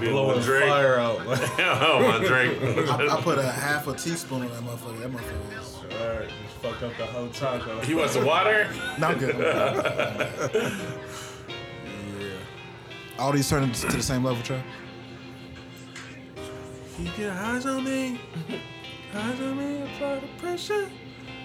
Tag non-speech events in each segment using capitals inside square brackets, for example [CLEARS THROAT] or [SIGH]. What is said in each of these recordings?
be a blowing little drink. fire out. [LAUGHS] oh my drink. [LAUGHS] I, I put a [LAUGHS] half a teaspoon on that motherfucker. That motherfucker is. Alright, just fucked up the whole taco. he wants some water. No, I'm good. I'm good. All these turning to the same level, Trey. You get eyes on me. Eyes on me, apply the pressure.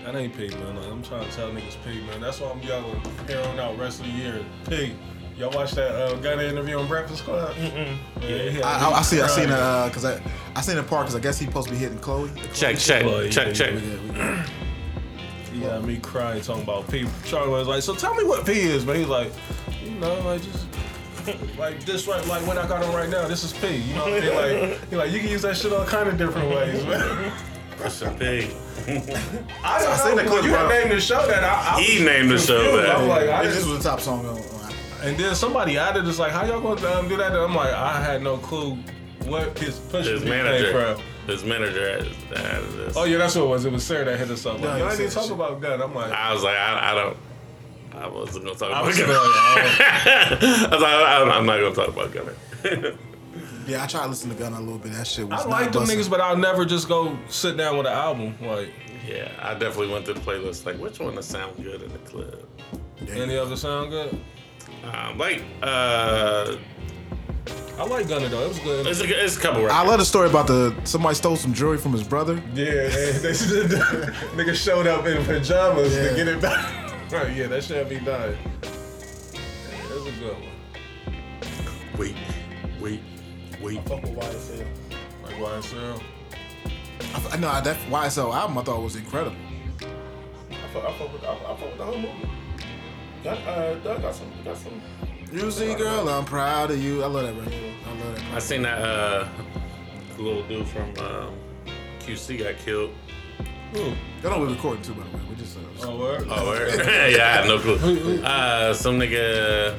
That ain't P, man. Like, I'm trying to tell niggas P, man. That's why I'm yelling here on out the rest of the year. P. Y'all watch that uh, Gunna interview on Breakfast Club? Mm-mm. Yeah, I, I, I see. I seen it uh, cause I I seen the part because I guess he supposed to be hitting Chloe. Check, check, Well, check, yeah, check. Yeah, we good. He got me crying talking about P. Charlie was like, so tell me what P is, man. He's like, you know, like just [LAUGHS] like this right like what I got on right now, this is P. You know what I mean? Like he like you can use that shit all kind of different ways, man. Rest in peace. I, I seen the clip, you bro. named the show that I, I He named the show confused. I'm that. like, I This was the top song on. On and then somebody added this like, how y'all gonna um, do that? And I'm like, I had no clue what his push His came manager. from. His manager added added this. Oh yeah, that's what it was. It was Sarah that hit us up. Like, Yeah, y'all he didn't talk shit. about gun. I'm like, I was like, I, I don't. I wasn't gonna talk I about was Gunna. like, oh. [LAUGHS] I was like, I, I'm not gonna talk about Gunna. [LAUGHS] Yeah, I tried to listen to Gunna a little bit. That shit was. I like them niggas, but I'll never just go sit down with an album. Like yeah, I definitely went through the playlist. Like, which one to sound good in the club? any other sound good. Um, like, uh, I like Gunna though. It was good. it's a, it's a couple. Words. I love the story about the somebody stole some jewelry from his brother. Yeah, they, they [LAUGHS] nigga showed up in pajamas Yeah. to get it back. [LAUGHS] Right, yeah, that should be done. Yeah, that's a good one. Wait, wait, wait. Fuck with YSL. Like YSL. I, I know that YSL album I thought was incredible. I fuck, I fuck with, I, I fuck with the whole movie. Got, uh, Doug got some, got some. You see, girl, I'm proud of you. I love that record. I love that. I seen that uh, little dude from um, QC got killed. Ooh. That know we're recording too, by the way. We just. Uh, Oh, word? Oh, word? [LAUGHS] yeah, I had no clue. Uh, some nigga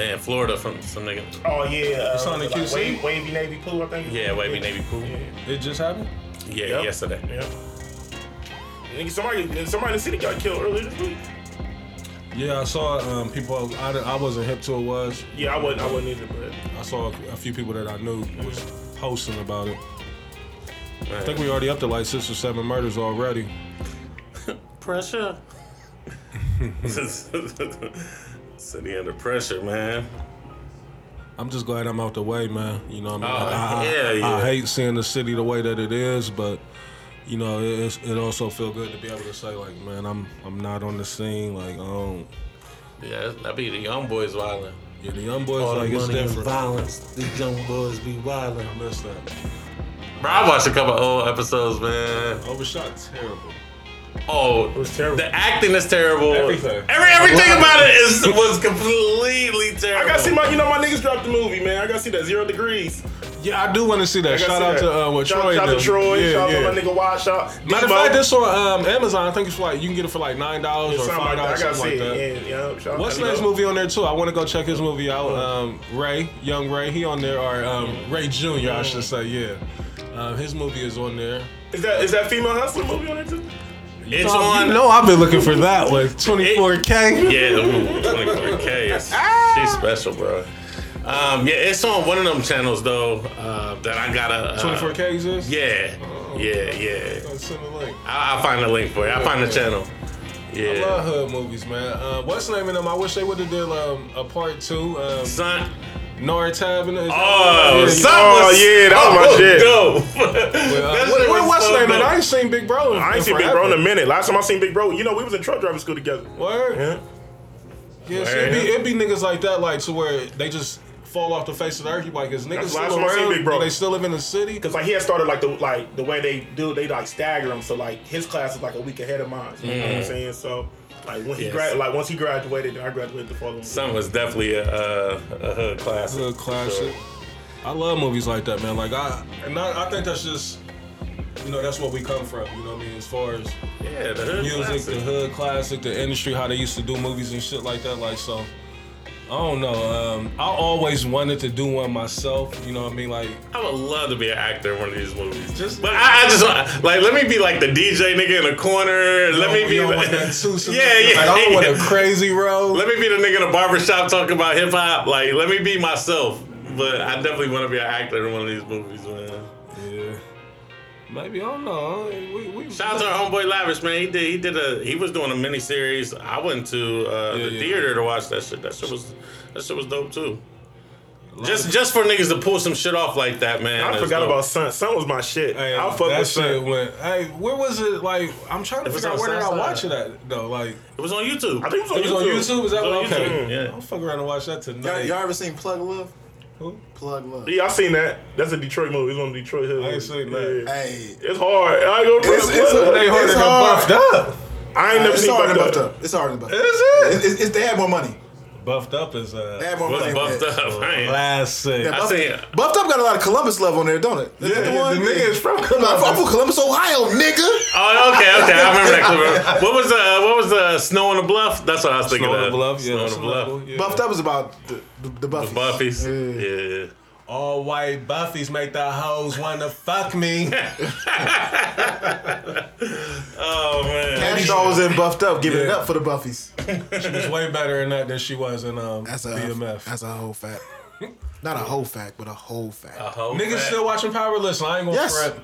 in Florida from some nigga. Oh yeah, uh, It's on the QC? Wavy, Wavy Navy Pooh, I think. Yeah, Wavy Navy Pooh. Yeah. It just happened? Yeah, Yep. yesterday. Yeah. Nigga, somebody, somebody in the city got killed earlier this week. Yeah, I saw um, people. I, I wasn't hip to it was. Yeah, I wasn't, I wasn't either, but I saw a, a few people that I knew was posting about it. I think we already up to like six or seven murders already. [LAUGHS] pressure. [LAUGHS] City under pressure, man. I'm just glad I'm out the way, man. You know, what I mean, Oh, I, I- hell I, hate seeing the city the way that it is, but you know, it, it also feel good to be able to say, like, man, I'm I'm not on the scene. Like, I don't. Yeah, that be the young boys wildin'. Yeah, the young boys All like the money and different. violence. These young boys be wildin'. I miss that. Bro, I watched a couple old episodes, man. Overshot, terrible. Oh, it was terrible. the acting is terrible. Everything. Every everything about it is was completely terrible. I gotta see my, you know, my niggas dropped the movie, man. I gotta see that Zero Degrees. Yeah, I do want to see that. I Shout see out that. to uh, what shout, Troy. shout did. to Troy. Yeah, shout yeah. out to my nigga Watch. Shout Matter of fact, this on um, Amazon. I think it's for like you can get it for like nine dollars or five like that. I dollars, gotta something see like that. it. Yeah, yeah. What's out to movie on there too? I want to go check his movie out. Um, Ray, young Ray, he on there, or um, Ray Jr. I should say. Yeah, um, his movie is on there. Is that is that female hustler movie on there too? it's Oh, on. You know I've been looking for that one. 24K. Yeah, ooh, 24K. is- [LAUGHS] She's special, bro. Um, yeah, it's on one of them channels though. Uh, that I gotta. Uh, 24K is. Yeah, yeah, yeah. Send a link. I, I'll find the link for you. I'll find the channel. Yeah. I love Yeah. hood movies, man. Uh, what's the name of them? I wish they would have did um, a part two. Um, Son. Nora Tab. Is Oh, yeah, son Oh, was yeah, that was my so shit. Dope. [LAUGHS] Uh, what, what, what's so the name? Man, dope. I ain't seen Big Bro. In, I ain't in seen Big Bro in a forever. minute. Last time I seen Big Bro, you know, we was in truck driving school together. Word. Yeah. Yeah, see, it, be, it be niggas like that, like to where they just fall off the face of the earth. You like, is niggas That's still last I seen around? Big Bro. Do they still live in the city? Cause like he had started like the like the way they do they like stagger them. So like his class is like a week ahead of mine. You know what I'm mm. saying? So like when he Yes. grad like once he graduated, then I graduated the following. Son was definitely a, a, a hood classic. Hood classic. I love movies like that, man. Like I and I, I think that's just you know that's what we come from. You know what I mean? As far as Yeah, the hood music, classic. the hood classic, the industry, how they used to do movies and shit like that. Like so. I don't know. Um, I always wanted to do one myself. You know what I mean? Like I would love to be an actor in one of these movies. Just- but I, I just like let me be like the DJ nigga in the corner. Let me be don't the, want that too, so [LAUGHS] yeah, yeah. Like, I don't want a crazy role. Let me be the nigga in the barbershop talking about hip hop. Like let me be myself. but I definitely want to be an actor in one of these movies, man. Yeah. Maybe I don't know. We, we, Shout out to our homeboy Lavish, man. He did. He did a. He was doing a mini series. I went to uh, Yeah, the yeah, theater to watch that shit. That shit was. That shit was dope too. Just, just for niggas to pull some shit off like that, man. I forgot dope. about Sun. Sun was my shit. Hey, I'll fuck that with shit Sun. went. Hey, where was it? Like, I'm trying to It figure out where did I watch it at though. Like, It was on YouTube. I think it was on it was on YouTube. YouTube. Is that what? on Okay. YouTube, yeah. I'll fuck around and watch that Y'all, tonight. y'all ever seen Plug Love? Who? Plug Love. Yeah, I seen that. That's a Detroit movie. It's on Detroit Hood. I ain't seen that. Yeah. Hey, It's hard. I ain't gonna It's- it's- They hard It's to hard. buffed up. I ain't never it's seen harder than Buffed buffed Up. up. It's harder than buffed Is up. it? It's, it's, it's, they had more money. Buffed up is They uh, had more What's money. buffed up? I ain't- classic. Yeah, I Buffed, seen it. Buffed Up got a lot of Columbus love on there, don't it? Is that Yeah, the one? the nigga is from I'm from Columbus, Ohio, nigga. Oh, okay, okay. I remember that clip. [LAUGHS] What was the What was the Snow on the Bluff? That's what I was thinking Snow on of. the Bluff. Yeah, Snow on the Bluff. yeah. Buffed Up is about the, the, the Buffies. The Buffies. Yeah. All white Buffies make the hoes wanna fuck me. [LAUGHS] Oh man. Kash Doll was in Buffed Up, giving it Yeah. up for the Buffies. she was way better in that than she was in um, That's a BMF. that's a whole fact. Not a whole fact, but a whole fact. A whole Niggas fact. still watching Powerless. I ain't gonna Yes. fret.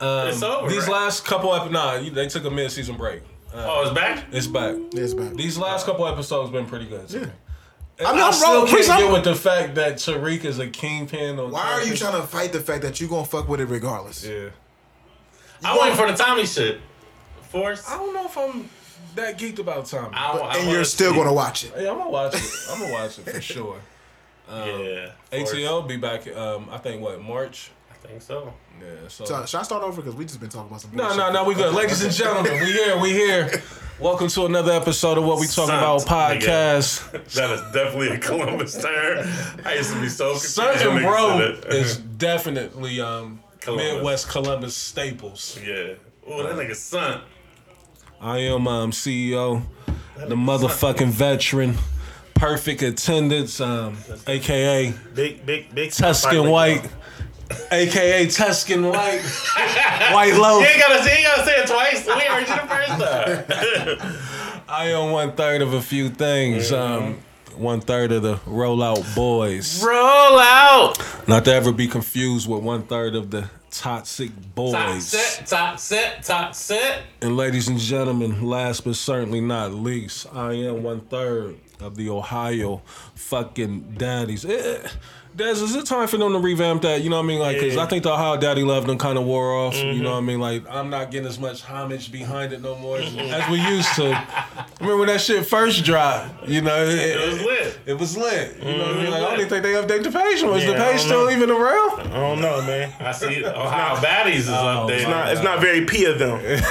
Um, It's over, These right? last couple episodes, nah, you- they took a mid-season break. Uh, Oh, it's back. it's back. It's bad. These last couple episodes been pretty good. to me. I mean, I I'm still wrong. can't Chris, I'm- get with the fact that Tariq is a kingpin. On Why are you trying to fight the fact that you gonna fuck with it regardless? Yeah. I'm waiting for the Tommy shit. Force. I don't know if I'm that geeked about Tommy. I, I And wanna you're still gonna watch it. Hey, I'm gonna watch it. I'm gonna watch it for [LAUGHS] sure. Yeah. Force. ATL be back. Um, I think what March. I think so. Yeah. So. So, should I start over? Because we just been talking about some No, no, no, we good. Ladies and gentlemen, we here, we here. Welcome to another episode of What We Talking About podcast. [LAUGHS] That is definitely a Columbus term. I used to be so confused. when Certain bro is definitely um, Columbus. Midwest Columbus staples. Yeah. Oh, that nigga son. I am um, CEO, the motherfucking veteran, perfect attendance, um, aka Big, big, big. Tuscan White, aka Tuscan White, [LAUGHS] White Loaf. You ain't gotta, you ain't gotta say it twice. We heard you the first time. [LAUGHS] I own one third of a few things. Um, one third of the rollout boys. Rollout! Not to ever be confused with one third of the toxic boys. set, top set. And ladies and gentlemen, last but certainly not least, I am one third of the Ohio fucking daddies. Eh, Des, is it time for them to revamp that? You know what I mean? Like, cause I think the Ohio daddy love them kind of wore off. You know what I mm-hmm. mean? Like, I'm not getting as much homage behind it no more as, as we used to. I remember when that shit first dropped? You know, it, It was lit. It was lit. You know what I mean? Like, I mm-hmm. don't even think they update the page. Was Yeah, the I page still know. even around? I don't know, man. I see [LAUGHS] Ohio Baddies is up there. It's not. It's not very P of them. [LAUGHS]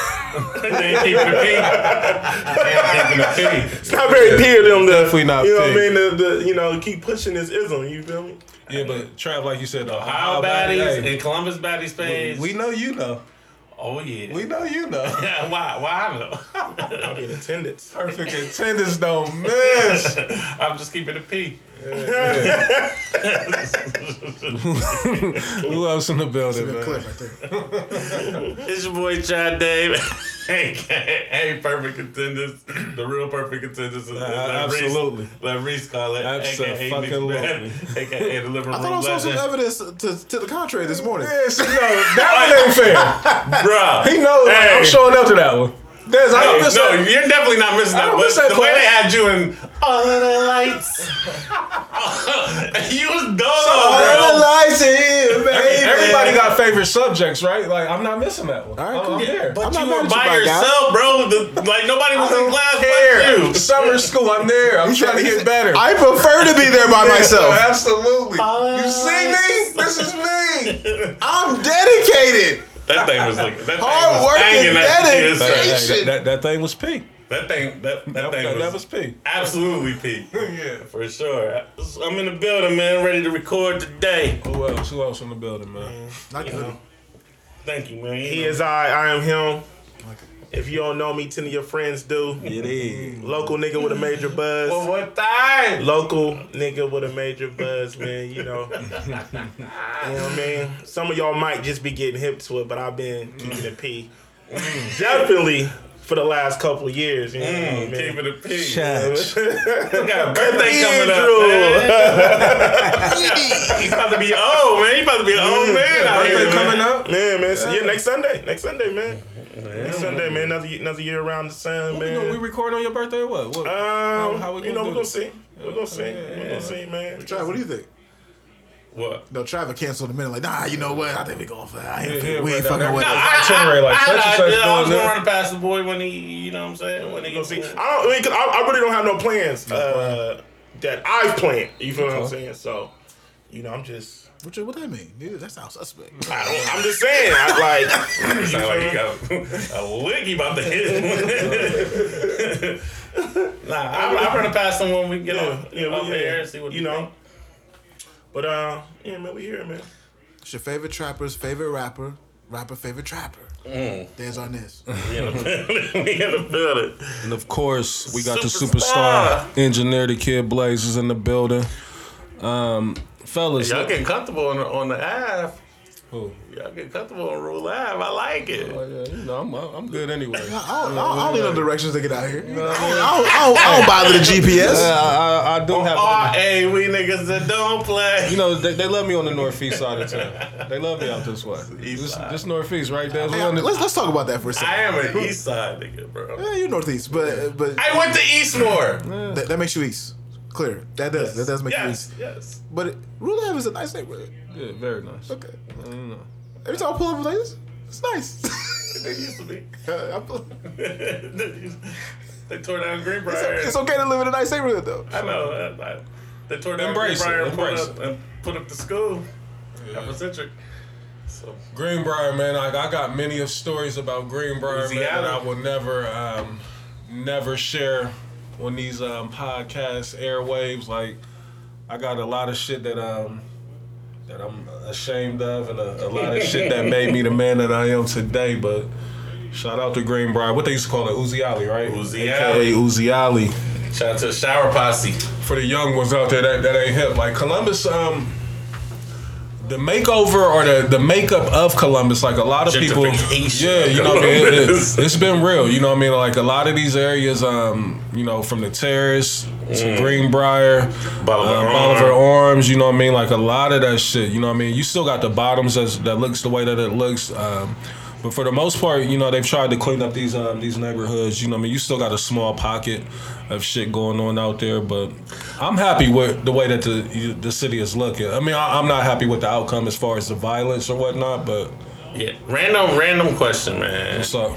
They ain't keeping the P. They ain't keeping the P. It's not very P of them. To, Definitely not You know P. what I mean? The, the, you know, keep pushing this ism. You feel me? Yeah, but Trav, like you said, the Ohio Baddies, Baddies hey, and Columbus Baddies page. we know you know. oh yeah. We know you know. [LAUGHS] Yeah, why? Why I know? I'll be in attendance. Perfect attendance don't miss. [LAUGHS] I'm just keeping the P. Who else in the building, Good man? clip right. It's your boy Chad Dave. [LAUGHS] hey, hey, perfect attendance. [CLEARS THROAT] The real perfect attendance. Is, Uh, absolutely. Let Reese call it. Absolutely. AKA, AKA the living I thought I saw some evidence to, to the contrary this morning. Yeah, see, no, that one ain't fair. [LAUGHS] Bruh. He knows like, Hey. I'm showing up to that one. There's, I Hey, don't miss no, that. you're definitely not missing that. don't But miss that the way they had you in all of the lights, [LAUGHS] you was All the done, lights here, baby. Everybody got favorite subjects, right? Like, I'm not missing that one. All right, I'm, cool. I'm there. bro. I'm But you were mad you, by my guy. yourself, bro. The, like nobody was in class Care. but you. Summer school, I'm there. I'm trying to get better. I prefer to be there by [LAUGHS] myself. Absolutely. You see me? This is me. I'm dedicated. That thing was like that thing Hard was work and banging that dedication. That, that, that thing was P. That thing, that, that, That, thing that, was, that was P. absolutely peak. [LAUGHS] Yeah. For sure. I'm in the building, man, ready to record today. Who else? Who else in the building, man? Not good. Thank you, man. He is I. I am him. If you don't know me, ten of your friends do. It is. Local nigga with a major buzz. One more time. Local nigga with a major buzz, man. You know. [LAUGHS] you know what I mean? Some of y'all might just be getting hip to it, but I've been keeping it P. Definitely for the last couple of years. You know what I Mm, mean? keep it a pig. Chat. You got a birthday coming up. Andrew. Man. [LAUGHS] You about to be old, man. You about to be an old man Birthday coming up. Man, man, so, yeah, next Sunday, next Sunday, man. Next Sunday, man. Another another year around the sun, We, gonna, we man. record on your birthday or what? what? Um, how we you gonna know, we're gonna this? see. We're gonna see. We're gonna see, man. Trav, what do you think? What? No, Travis canceled a minute. Like, nah, you know what? I think we going for that. I ain't, Yeah, yeah, we ain't fucking with that- it. I, [LAUGHS] itinerary, like, I, such and I, such I, was gonna run past the boy when he, you know what I'm saying? When he We'll goes see. I don't. I, mean, 'cause I, I really don't have no plans uh, that I've planned. You feel what I'm saying? So, you know, I'm just. What, you- what that mean? Dude, that sounds suspect. I don't, I'm just saying. I like. [LAUGHS] [LAUGHS] Sound like he got a wiggy about to hit. [LAUGHS] nah, I, I run it past him when we get Yeah, on, yeah, up we, there and see what you know. think. But uh, yeah, man, we here, man. It's your favorite trapper's favorite rapper, rapper favorite trapper. Mm. There's on this. We in the building. We in the building. And of course, we got the Superstar. superstar engineer, the kid Blaze is in the building. Um, fellas, Y'all getting comfortable on the, on the Ave. Who? Y'all getting comfortable on Rule Ave. I like it. Oh, yeah, you know, I'm, I'm good anyway. I don't, I don't, need no directions to get out here. I, don't, I, don't, I, don't, I don't bother the GPS. Yeah, I, I, I do have. Oh, oh, hey, we niggas that don't play. You know, they, they love me on the northeast side of town. They love me out this way. East This, this northeast right there. Hey, let's, let's talk about that for a second. I am an East Side nigga, bro. Yeah, you're northeast, but but I went to Eastmoor. that, that makes you east. Clear. That does. That does make you Yes, east. yes. But it, Rule Ave is a nice neighborhood. Yeah, very nice. Okay. I don't know. Every time I pull up a place, it's nice. [LAUGHS] They used to be. I pull- [LAUGHS] they tore down Greenbrier. it's, it's okay to live in a nice neighborhood though. I know. I, I, they tore down Embrace it, Greenbrier and put, up, and put up the school. Afrocentric. So Greenbrier, man, I, I got many of stories about Greenbrier, man, that I will never, um, never share on these um, podcast airwaves. Like, I got a lot of shit that um, that I'm ashamed of, and a, a lot of shit that made me the man that I am today. But shout out to Greenbrier. What they used to call it, Uzi Ali, right? Uzi Ali. Uzi Ali. shout out to the shower posse. For the young ones out there that, that ain't hip, like Columbus, um, the makeover or the, the makeup of Columbus, like a lot of people, yeah, you know what I mean. It, Columbus. has [LAUGHS] been real, you know what I mean. Like a lot of these areas, um, you know, from the Terrace to Greenbrier, Bolivar uh, Arms. Bolivar Arms, you know what I mean. Like a lot of that shit, you know what I mean. You still got the bottoms that's, that looks the way that it looks. Um, but for the most part, you know, they've tried to clean up these um, these neighborhoods. You know, I mean, you still got a small pocket of shit going on out there. But I'm happy with the way that the the city is looking. I mean, I, I'm not happy with the outcome as far as the violence or whatnot. But Yeah. Random, random question, man. so,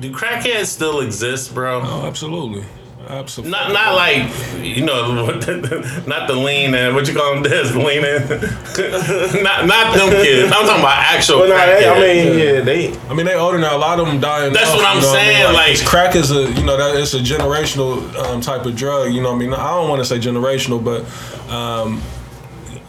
Do crackheads still exist, bro? oh, absolutely, absolutely. Not, not like you know, [LAUGHS] not the lean and what you call them, this lean in. [LAUGHS] not, not them kids. I'm talking about actual. But nah, they, I mean, yeah, they. I mean, they older now. A lot of them dying. That's off, what I'm you know I mean? saying, like- crack is a you know that it's a generational um, type of drug. You know, what I mean, I don't want to say generational, but um,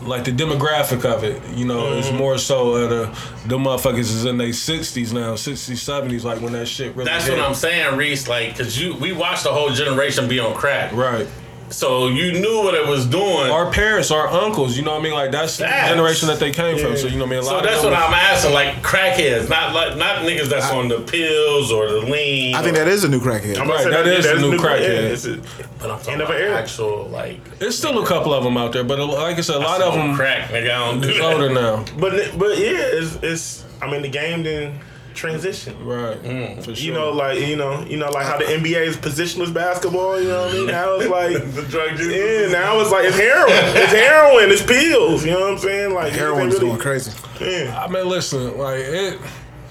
like the demographic of it, you know, is Mm-hmm. more so at a them motherfuckers is in their sixties now, 60s, 70s, like when that shit really. That's hit. what I'm saying, Reese. Like, cause you, we watched the whole generation be on crack, Right. So you knew what it was doing. Our parents, our uncles, you know what I mean? Like that's Facts. the generation that they came from. So you know what I mean? A lot so that's of what I'm asking. Like crackheads, not like not niggas that's on the pills or the lean. I think that is a new crackhead. I'm Right, gonna that is that's the new crackhead. yeah, it's a- But I'm talking End about actual like. There's still a couple of them out there, but like I said, a lot of them crack, nigga. I don't do is that. older now. But but yeah, it's it's. I mean, the game didn't transition. Right. Mm. For sure. You know, like you know, you know, like how the NBA is positionless basketball. You know what I mean? Now it's like. [LAUGHS] The drug Yeah, dealers. now it's like it's heroin. It's heroin. It's pills. You know what I'm saying? Like Heroin's they really- going crazy. Yeah. I mean, listen, like it,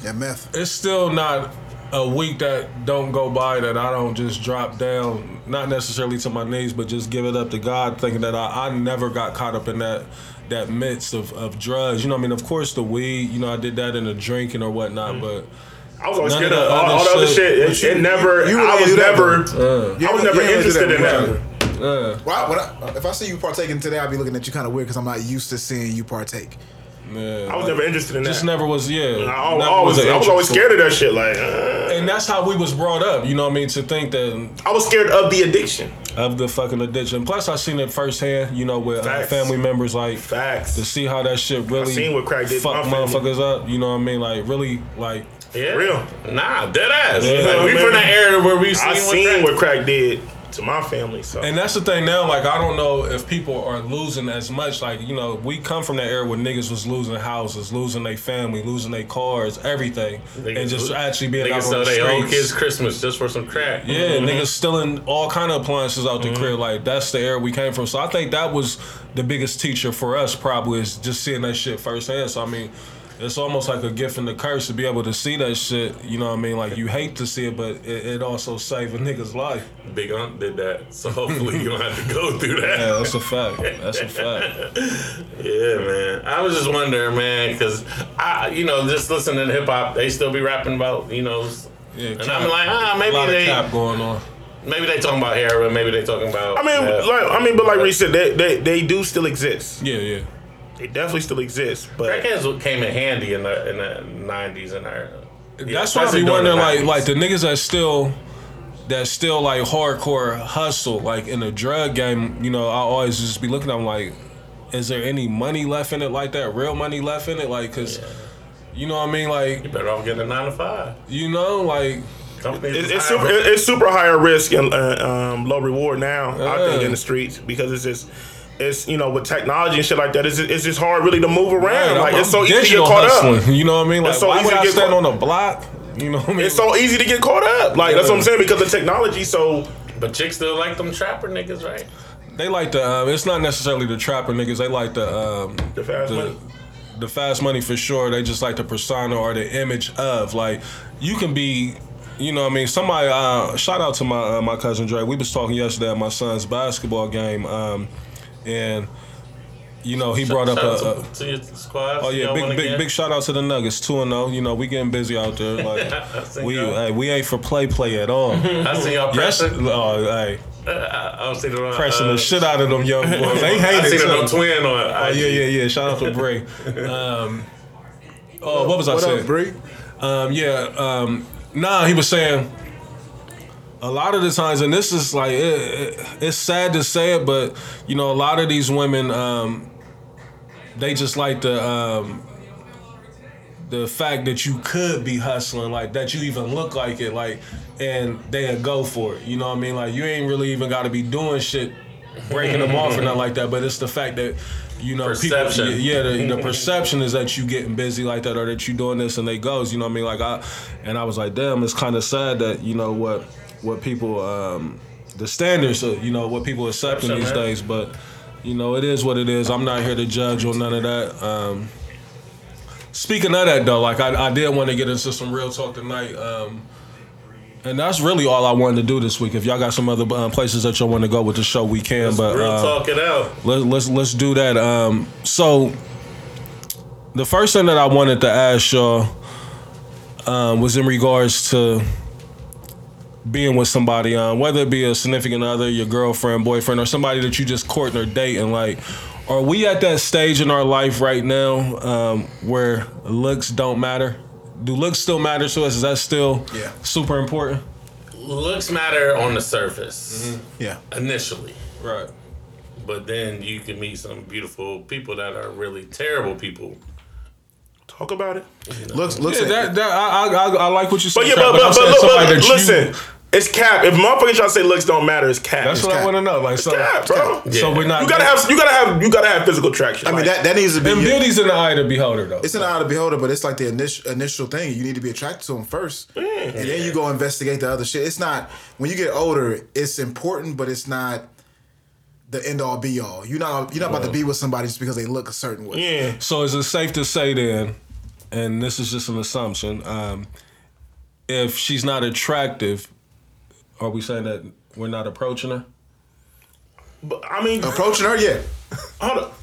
Yeah, meth. it's still not a week that don't go by that I don't just drop down, not necessarily to my knees, but just give it up to God, thinking that I, I never got caught up in that that midst of, of drugs. You know, what I mean, of course, the weed. You know, I did that in the drinking or whatnot, but I was always None scared of of the all, other all the other shit. shit. It, you- it never. you I was never. uh, I was never you don't interested in that. uh, Well, I, when I, if I see you partaking today, I'll be looking at you kind of weird because I'm not used to seeing you partake. Yeah, I was never interested in that. just never was. Yeah, I, al- never always, an I was always scared of that shit. Like, uh, And that's how we was brought up. You know what I mean? To think that I was scared of the addiction. of the fucking addiction. Plus, I seen it firsthand. You know, with uh, Facts. family members like. Facts. to see how that shit really seen what crack did fuck my motherfuckers up. You know what I mean? Like really, like Yeah. Real. Nah, dead ass. Yeah, like, we from that era where we seen, I what crack- what crack did to my family. So And that's the thing now. Like I don't know if people are losing as much. Like you know, we come from that era where niggas was losing houses, losing their family, losing their cars, everything, Niggas and just actually being Niggas out on the streets. kids Christmas just for some crack. Yeah, mm-hmm. niggas stealing all kind of appliances out the mm-hmm. crib. Like that's the era we came from. So I think that was the biggest teacher for us. Probably is just seeing that shit firsthand. So I mean, it's almost like a gift and a curse to be able to see that shit. You know what I mean? Like you hate to see it, but it, it also saved a nigga's life. Big Aunt did that, so hopefully you don't have to go through that. Yeah, that's a fact. That's a fact. [LAUGHS] Yeah, man. I was just wondering, man, because I, you know, just listening to hip hop, they still be rapping about, you know, Yeah, and cap. I'm like, ah, a maybe lot of they, cap going on. maybe they talking about heroin, maybe they talking about. I mean, meth. like I mean, but like Reese said, they, they they do still exist. Yeah, yeah. They definitely still exists, But crackheads came in handy in the in the '90s and our. That's why I be wondering, like, like the niggas that still, that still like hardcore hustle, like in the drug game. You know, I always just be looking at them like, is there any money left in it like that? Real money left in it, like, cause, you know what I mean, like, You better off getting a nine to five. you know, like, Companies it's, is it's hiring- super it's super higher risk and uh, um, low reward now. I think in the streets because it's just. It's you know with technology and shit like that. It's just, it's just hard really to move around. man, like I'm- it's so easy to get caught hustling, up. [LAUGHS] You know what I mean? Like, It's so why easy would to I get stand caught- on a block? You know what I mean? It's so easy to get caught up. Like that's what I'm saying because the technology. So But chicks still like them trapper niggas, right? They like the. Um, it's not necessarily the trapper niggas. They like the. Um, the fast the, money. the fast money for sure. They just like the persona or the image of like you can be. You know, what I mean, somebody. Uh, shout out to my uh, my cousin Dre. We was talking yesterday at my son's basketball game, um, and you know he brought up Shout a. a to, to your squad. Oh yeah, big big big shout out to the Nuggets two and zero. You know we getting busy out there. Like [LAUGHS] we hey, we ain't for play play at all. [LAUGHS] I see y'all yes, pressing. oh hey, [LAUGHS] I was seeing it on pressing uh, the shit out of them young boys. They hate I it. seen it too. on Twin on. Oh yeah, yeah, yeah. Shout out to Bray. Um, oh, what was I What saying? up, Bree? Um, yeah. Um, nah, he was saying a lot of the times, and this is like it, it, it's sad to say it, but you know, a lot of these women, um, they just like the um, the fact that you could be hustling, like that you even look like it, like, and they'll go for it. You know what I mean? Like you ain't really even got to be doing shit, breaking them off or nothing like that. But it's the fact that you know Perception. people, yeah, the, the perception is that you getting busy like that or that you doing this and they goes. You know what I mean? Like I, and I was like, damn, it's kind of sad that you know what what people um the standards of you know what people accepting these man. days, but. You know, it is what it is. I'm not here to judge on none of that. Um, speaking of that, though, like I, I did want to get into some real talk tonight. Um, and that's really all I wanted to do this week. If y'all got some other uh, places that y'all want to go with the show, we can. but Real uh, talk it out. let's let's let's do that. Um, so the first thing that I wanted to ask y'all um, was in regards to being with somebody, on, whether it be a significant other, your girlfriend, boyfriend, or somebody that you just courting or dating. Like, are we at that stage in our life right now um, where looks don't matter? Do looks still matter to us? Is that still Yeah. super important? Looks matter on the surface Yeah. initially, Right. but then you can meet some beautiful people that are really terrible people. Talk about it. Looks looks Yeah, that, that I, I, I like what you said. But yeah, Trap, but, but, I'm but, saying look, somebody but that you- listen, it's cap. If motherfuckers try to say looks don't matter, it's cap. That's it's what I want to know. Like, so, cap, bro. so we're not. You gotta have you gotta have you gotta have physical attraction. I mean like, that that needs to be And beauty's in the eye of the beholder, though. It's an eye of the beholder, but it's like the initial initial thing. You need to be attracted to them first, and then you go investigate the other shit. It's not when you get older. It's important, but it's not the end all be all. You're not you're not about to be with somebody just because they look a certain way. yeah. So is it safe to say then, and this is just an assumption, um, if she's not attractive, are we saying that we're not approaching her? But I mean, Approaching her, yeah. hold up.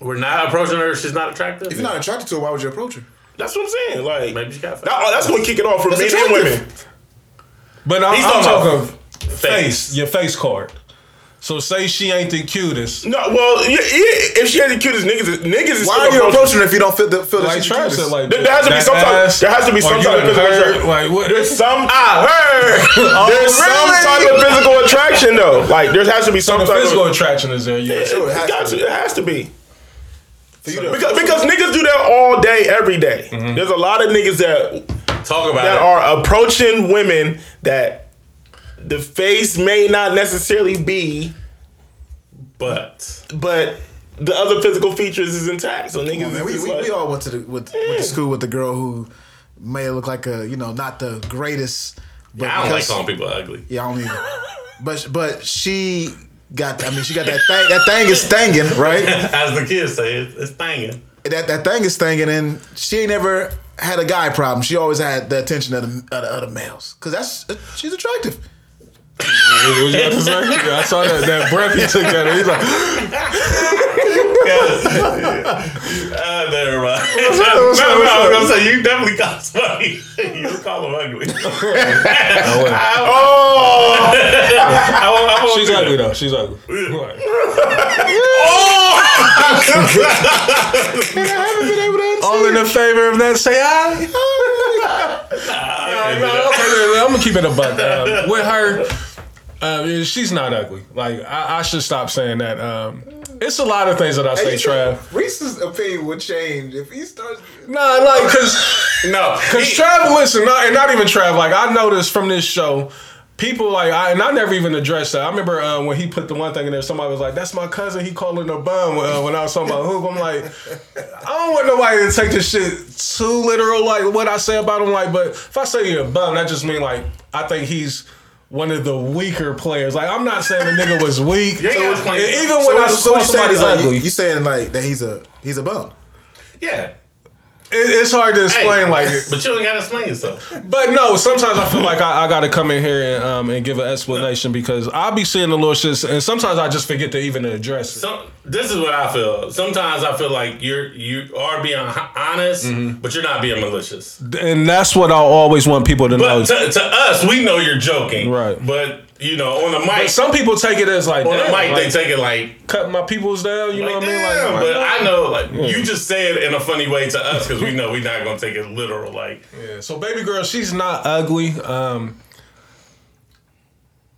We're not approaching her. She's not attractive. If you're not attracted to her, why would you approach her? That's what I'm saying. Like Maybe she got that- that's gonna kick it off for That's men and women. But I'm, He's I'm talking talking about face, your face card. So say she ain't the cutest. No, well, yeah, yeah, if she ain't the cutest niggas, niggas is Why still are you approaching- approaching her if you don't feel the feel that Like she's Trav the cutest? like There- there has to be that some type- there has to be some type of physical attraction. Like what? There's some I heard. [LAUGHS] Oh, there's some really? type of physical attraction though. Like there has to be some the type physical of. Physical attraction is there. Yeah. Sure, it It, has got to to, it has to be. For you to Because, because niggas do that all day, every day. Mm-hmm. There's a lot of niggas that Talk about that it. are approaching women that the face may not necessarily be, but but the other physical features is intact. So niggas Man, is we, we, like, we all went to the with, with the school with the girl who may look like a you know not the greatest. But yeah, I don't like calling people ugly. Yeah, I don't either. [LAUGHS] But but she got. I mean, she got that thing. That thing is stinging, right? [LAUGHS] As the kids say, it's, it's thangin'. that that thing is stinging, and she ain't never had a guy problem. She always had the attention of the, of the other males because that's she's attractive. What you got to say? I saw that, that breath he took at her. He's like, Ah, never mind. [LAUGHS] what's no, up, no, what's I was gonna say you definitely call somebody. [LAUGHS] you call them ugly. oh, wait. oh, I won't- I won't she's do that. ugly though. She's ugly. Right. All in the favor of that, say I. okay, I'm gonna keep it a buck. Um, with her, um, she's not ugly. Like I, I should stop saying that. Um, it's a lot of things that I say, Trav. Reese's opinion would change if he starts. Nah, like cause [LAUGHS] No, Cause he- Trav, listen, not, and not even Trav. Like I noticed from this show, people like I and I never even addressed that. I remember uh, when he put the one thing in there. Somebody was like, "That's my cousin." He calling a bum uh, when I was talking about hoop. I'm like, I don't want nobody to take this shit too literal. Like what I say about him. Like, but if I say you're a bum, that just mean like I think he's. One of the weaker players. Like I'm not saying the nigga was weak. You ain't gotta explain And it. even when I what- saw what you saying somebody like you, ugly, saying like that he's a he's a bum. yeah. it, it's hard to explain. Hey, like [LAUGHS] but you don't gotta explain yourself. But no, sometimes I feel like I, I got to come in here and um, and give an explanation because I'll be seeing the little shit, and sometimes I just forget to even address it. Some, this is what I feel. Sometimes I feel like you're you are being honest, Mm-hmm. but you're not being malicious. And that's what I always want people to know. To, to us, we know you're joking, Right. But you know, on the mic, Some people take it as like, on the mic, they take it like cut my peoples down. You know what I mean? damn, Like, but I know, like you just say it in a funny way to us because we know we're not gonna take it literal. Like, yeah. So baby girl, she's not ugly. Um,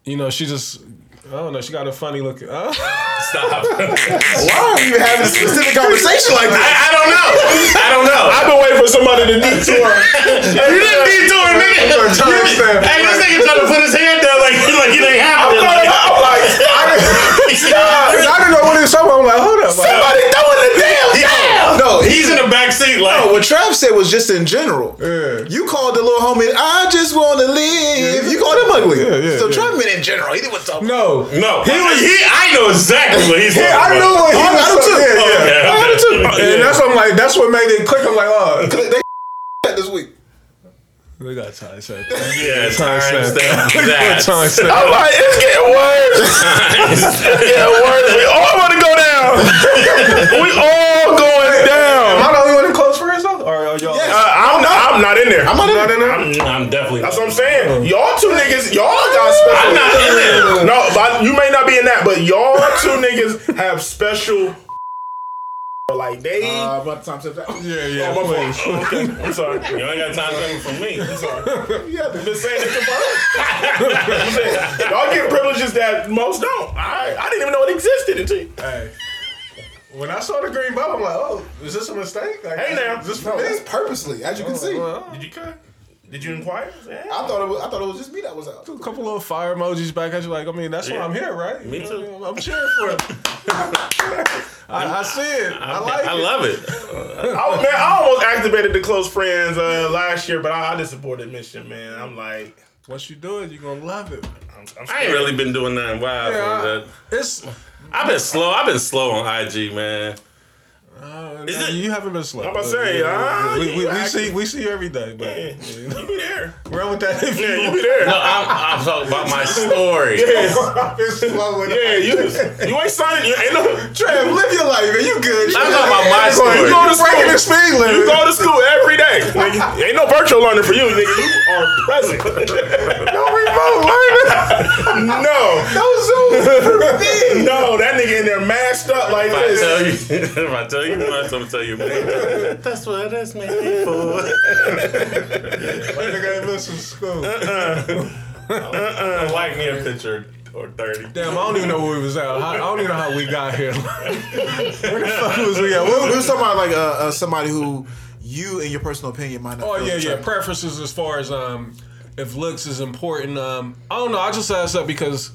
you know, she just. I don't know. She got a funny look. Uh, [LAUGHS] stop. I, [LAUGHS] Why are you having a specific conversation like that? I don't know. I don't know. I've been waiting for somebody to detour. [LAUGHS] you didn't detour, nigga. Timestamp. Hey, this nigga trying to put his hand down like like it ain't happening. Like, I'm like, I didn't know what it was talking about. I'm like, hold up. Like, somebody throwing the damn down. No, he's in the back seat. Like, No, what Trav said was just in general. Yeah. You called the little homie, I just want to live. You called him ugly. Yeah, yeah, so yeah. Trav meant in general. He didn't want to talk. no. no, he was. He, I know exactly what he's. Yeah, I talking knew about. what he I was do too. Yeah, yeah. Okay, I had it too. okay. And that's what I'm like. That's what made it click. I'm like, oh, They [LAUGHS] this week. we got time. So [LAUGHS] Yeah, Time time stamp. stamp. That. time stamp. I'm like, it's getting worse. [LAUGHS] it's getting worse. We all want to go down. we all going down. I the only one in close friends though? Or are y'all? Yes. Uh, I'm, not, in there. I'm not in Not in there? I'm, I'm definitely. That's what I'm saying. Y'all two niggas, y'all got special. I'm not in there. [LAUGHS] No, but you may not be in that, but y'all two niggas have special. [LAUGHS] Like they. Uh, about the time to [LAUGHS] Yeah, Oh, yeah. my fault. Okay, I'm sorry. You ain't got time coming from me. I'm sorry. Yeah, I've been saying it confirmed. I'm y'all get privileges that most don't. I, I didn't even know it existed until. You. Hey. When I saw the green bubble, I'm like, oh, is this a mistake? Like, Hey, now. is this for No, me? that's purposely, as you can see. Well, Did you cut? Did you inquire? Yeah. I thought it was. I thought it was just me that was out. a couple little fire emojis back at you. Like, I mean, that's why I'm here, right? Me You know too. what I mean? I'm cheering for it. [LAUGHS] I, I see it. I, like I it. love it. [LAUGHS] I, man, I almost activated the close friends uh, last year, but I, I just supported Mission, man. I'm like, Once you do it, you're gonna love it. I'm, I'm I ain't really been doing nothing wild Yeah, I- It's. I've been slow. I've been slow on IG, man. Uh, Is it- you haven't been slow. I'm about to say, ah, we, we, we see we see you every day, but Yeah, you be there. run with that. If Yeah, you you be there. No, I'm, I'm talking about my story. [LAUGHS] Yeah, want. slow with yeah, you you ain't signing. You ain't no. Trav, live your life, man. You good? I'm talking about my You story. go to breaking the school. speed limit. You go to school every day. [LAUGHS] Nigga. Ain't no virtual learning for you, nigga. You are present. no remote learning. [LAUGHS] no, No Zoom for me. [LAUGHS] no, that nigga in there masked up like If I tell you, [LAUGHS] if I tell you much, I'm gonna tell you more. That's what it's made for. Like nigga ain't missing school. like me a picture or 30. Damn, I don't even know where we was at. How, I don't even know how we got here. where the fuck was we at? We What we was was talking about like uh, uh, somebody who you in your personal opinion might not. Oh yeah, yeah. Preferences as far as um, if looks is important. Um, I don't know. I just asked that because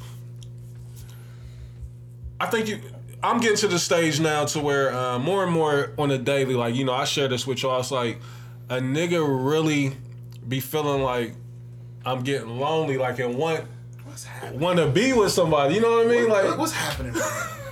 I think you. I'm getting to the stage now to where uh, more and more on a daily, like you know, I share this with y'all. It's like a nigga really be feeling like I'm getting lonely, like and want want to be with somebody. You know what I mean? Like what's happening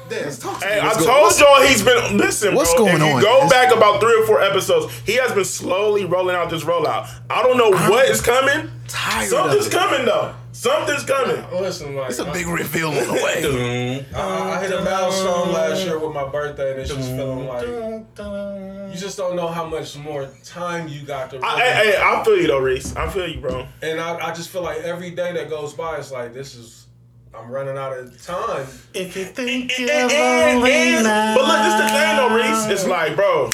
right talk to Hey. I What's told what's- y'all he's been listen. what's bro, going if you on? go It's- back about three or four episodes, he has been slowly rolling out this rollout. I don't know what is coming. tired Something's of it. coming though. Something's coming. listen, like It's a big reveal on the way. [LAUGHS] I, I hit a milestone last year with my birthday, and it's just feeling like you just don't know how much more time you got to. I, hey, hey, I feel you though, Reese. I feel you, bro. And I, I just feel like every day that goes by, it's like this is I'm running out of time. If you think And, and, and- but look, this the thing though, Reese. It's like, bro,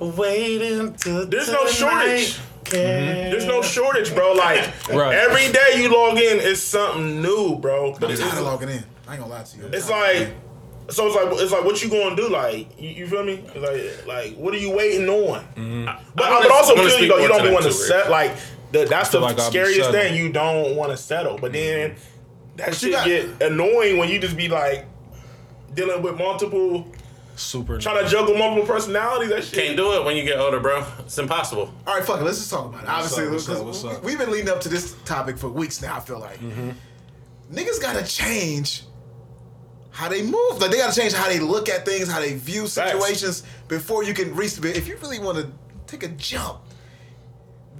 wait until there's no shortage. There's no shortage, bro. Like Right. every day you log in, it's something new, bro. I'm tired of logging in. I ain't gonna lie to you. It's like, so it's like, it's like, what you gonna do? Like, you, you feel me? It's like, like, what are you waiting on? Mm-hmm. But, I wanna- but also I wanna feel you speak though, you don't to be that want to too, set like the, that's the like scariest thing. You don't want to settle, but then that shit got- get annoying when you just be like dealing with multiple, Super. trying to juggle multiple personalities. That shit. Can't do it when you get older, bro. It's impossible. All right, fuck it. Let's just talk about it. Obviously, up, what's up, what's up? we- we've been leading up to this topic for weeks now. I feel like Mm-hmm. niggas gotta change how they move. Like they gotta change how they look at things, how they view situations before you can reach. If you really want to take a jump,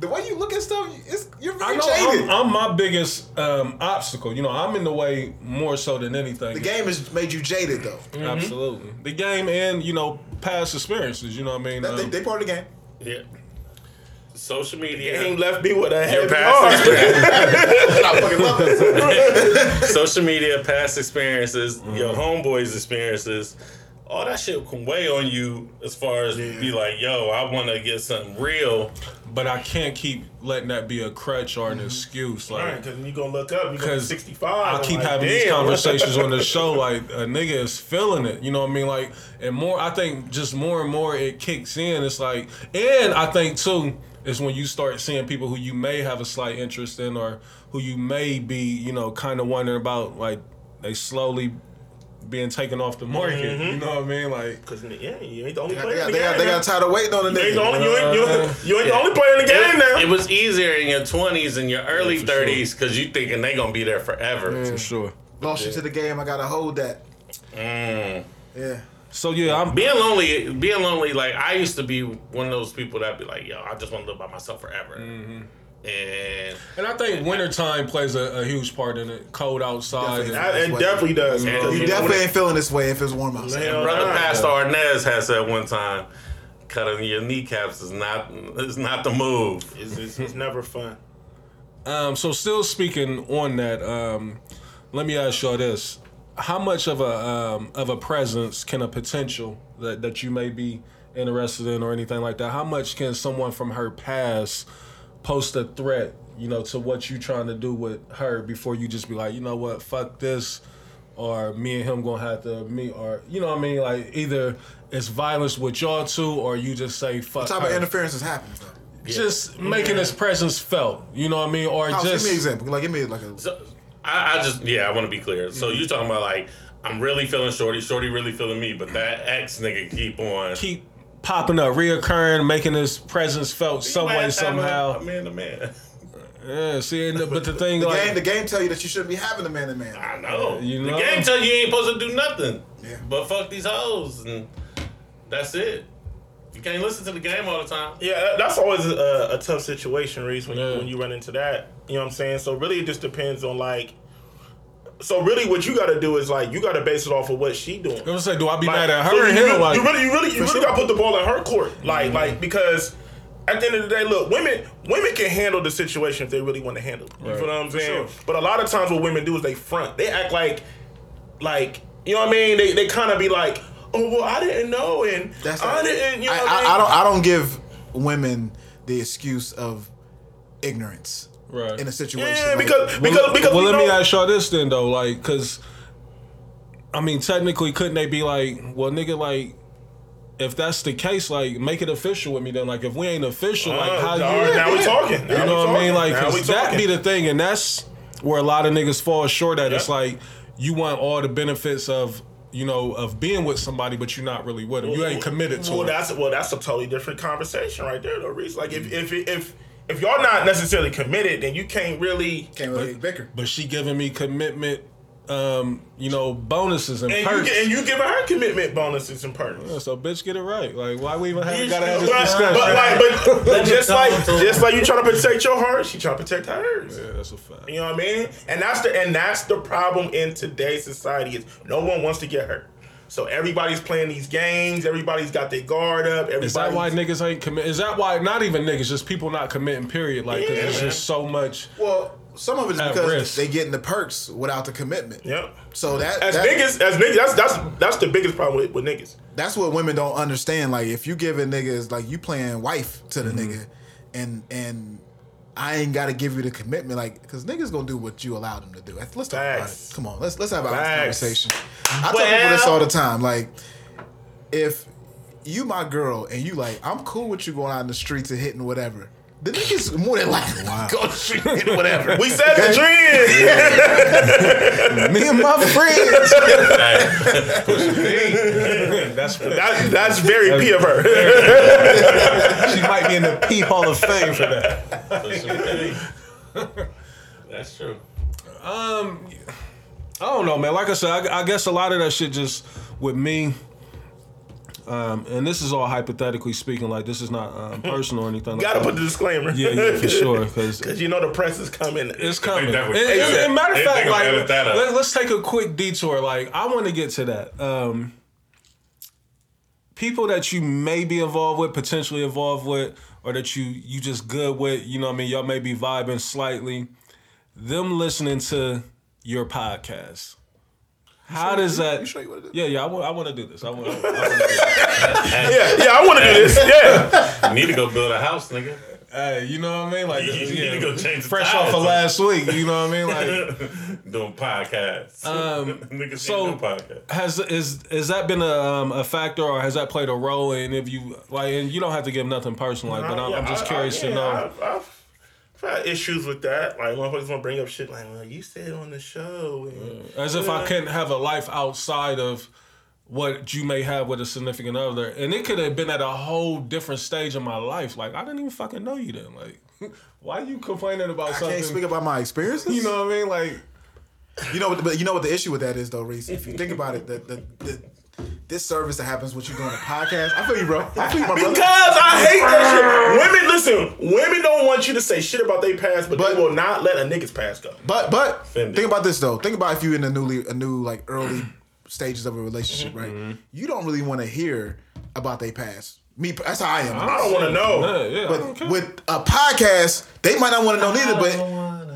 the way you look at stuff, it's, you're I very know jaded. I'm, I'm my biggest um, obstacle. You know, I'm in the way more so than anything. the game has made you jaded though. Absolutely. The game and, you know, past experiences, you know what I mean? That- they, Um, they part of the game. Yeah. Social media. Ain't left me with a Your heavy past heart. I [LAUGHS] fucking love that. [LAUGHS] social media, past experiences, Mm-hmm. your homeboys' experiences, all that shit can weigh on you as far as be like, yo, I want to get something real. but I can't keep letting that be a crutch or an mm-hmm. excuse. Like, Right, because you gonna look up, you gonna 65. I keep like, having these conversations on the show, [LAUGHS] like a nigga is feeling it. You know what I mean? Like, and more, I think just more and more it kicks in. It's like, and I think too is when you start seeing people who you may have a slight interest in, or who you may be, you know, kind of wondering about, like they slowly being taken off the market. Mm-hmm. You know what I mean? Like, Cause yeah, you ain't the only They player got, in they the got, game. they got tired of waiting on the You ain't the only, you ain't, you ain't, you ain't the only player in the game now. It was easier in your 20s and your early for sure. 30s because you thinking they going to be there forever. for sure. Lost you to the game. I gotta hold that. Mm. Yeah. So yeah, I'm. Being lonely, being lonely, like I used to be one of those people that be like, yo, I just want to live by myself forever. Mm-hmm. And And I think wintertime plays a, a huge part in it. Cold outside. Definitely. and- I- It definitely does. Yeah, because you You definitely when ain't feeling this way if it's warm outside. Hell brother nah. Pastor Arnez has said one time, cutting your kneecaps is not is not the move. It's, it's, it's never fun. Um, so still speaking on that, um, let me ask y'all this: How much of a um, of a presence can a potential that, that you may be interested in or anything like that? How much can someone from her past post a threat, you know, to what you trying to do with her before you just be like, you know what, fuck this, or me and him gonna have to meet, or you know what I mean? Like either it's violence with y'all two, or you just say fuck. What type her. of interference is happening? Though? Just making his presence felt, you know what I mean, or House, just give me an example. Like, give me like a. So I, I just yeah, I want to be clear. So mm-hmm. you talking about like I'm really feeling Shorty, Shorty really feeling me, but that ex nigga keep on. keep popping up, reoccurring, making his presence felt some way somehow. a man to man. Yeah, see, and the, but the [LAUGHS] thing The like, game, the game tell you that you shouldn't be having a man to man. I know. You The game tell you you ain't supposed to do nothing. Yeah. But fuck these hoes and that's it. You can't listen to the game all the time. Yeah, that's always a, a tough situation, Reese, when, Yeah. you, when you run into that. You know what I'm saying? So really, it just depends on like. So really, what you got to do is like you got to base it off of what she doing. I'm gonna say, do I be Like, mad at her so or you, him? really, like, you really, you really, you really sure. got to put the ball in her court, like, mm-hmm. like because at the end of the day, look, women, women can handle the situation if they really want to handle. it. You Right. feel what I'm saying? sure. But a lot of times, what women do is they front. They act like, like you know what I mean? They they kind of be like, oh well, I didn't know, and That's I didn't. You know I, what I, I, mean? I don't. I don't give women the excuse of ignorance right. in a situation. Yeah, like- because because, well, because because well, we let me ask y'all this then, though, like, because I mean, technically, couldn't they be like, well, nigga, like, if that's the case, like make it official with me. Then, like if we ain't official, like Uh, how you? all right, now we talking. Now You know what I mean? Like, Now 'cause we that talking. be the thing, and that's where a lot of niggas fall short at. It's like you want all the benefits of you know of being with somebody, but you're not really with them. You ain't committed to well, it. that's well, that's a totally different conversation right there, though, Reese. Like if if if if y'all not necessarily committed, then you can't really. Can't really bicker. But she giving me commitment, um, you know, bonuses and, And you, perks. gi- and you giving her commitment bonuses and perks. Yeah, so bitch, get it right. Like, why we even have, You- gotta have but, this discussion? but like, but, [LAUGHS] but just like just like you trying to protect your heart, she trying to protect hers. yeah, that's a fact. You know what I mean? And that's the and that's the problem in today's society is no one wants to get hurt. So everybody's playing these games. Everybody's got their guard up. Everybody's, Is that why niggas ain't commit? Is that why not even niggas, just people not committing? Period. Like, Yeah, it's just so much. Well, some of it is because risk. they getting the perks without the commitment. Yep. So that, As that niggas, as niggas, that's that's that's the biggest problem with, with niggas. that's what women don't understand. Like if you giving niggas like you playing wife to the Mm-hmm. nigga, and and I ain't got to give you the commitment, like because niggas gonna do what you allow them to do. Let's talk about it. Come on, let's let's have a conversation. I tell people this all the time. Like if you my girl and you like, I'm cool with you going out in the streets and hitting whatever. The niggas more than likely [LAUGHS] go on the street and whatever. We said the trend. [LAUGHS] Me and my friends. that's that, that's very P of her. she might be in the P Hall of Fame for that. That's true. Um, I don't know, man. Like I said, I, I guess a lot of that shit just with me. Um, and this is all hypothetically speaking. Like this is not um, [LAUGHS] personal or anything. like Gotta that. put the disclaimer. Yeah, yeah, for sure. Because Because [LAUGHS] you know the press is coming. It's coming. And, definitely- and- and- and matter of fact, like edit let, us take a quick detour. Like I want to get to that. Um, people that you may be involved with, potentially involved with, or that you you just good with. You know, what I mean, y'all may be vibing slightly. Them listening to your podcast. How does that? you sure you wanna do yeah, yeah. I want. I want to do this. I want. I, want to do [LAUGHS] this. yeah, yeah, I want to do this. Yeah. You need to go build a house, nigga. Hey, you know what I mean? Like, You- you need to go change fresh off of or last week. You know what I mean? Like. [LAUGHS] Doing podcasts. Um, [LAUGHS] Niggas so- so, podcasts. Has is has that been a, um, a factor or has that played a role in if you like and you don't have to give nothing personal like, but I'm, I'm just I- I- curious to know. I've, I've, I've had issues with that. Like motherfuckers want to bring up shit like, "Well, you said on the show." And, mm. As if I couldn't have a life outside of what you may have with a significant other, and it could have been at a whole different stage of my life. Like I didn't even fucking know you then. Like, [LAUGHS] why are you complaining about I something? can't speak about my experiences. you know what I mean? Like, You know, what, but you know what the issue with that is, though, Reese. If you think about it, the, the, the this service that happens with you doing a podcast, I feel you, bro. I feel you, my brother. Because I hate that shit. Women, listen. Women don't want you to say shit about their past, but, But- they will not let a nigga's past go. But but Offended. think about this though. Think about if you in a newly a new like early stages of a relationship, right? Mm-hmm. You don't really want to hear about their past. Me, that's how I am. I don't want to know. yeah, yeah. But with a podcast, they might not want to know neither. But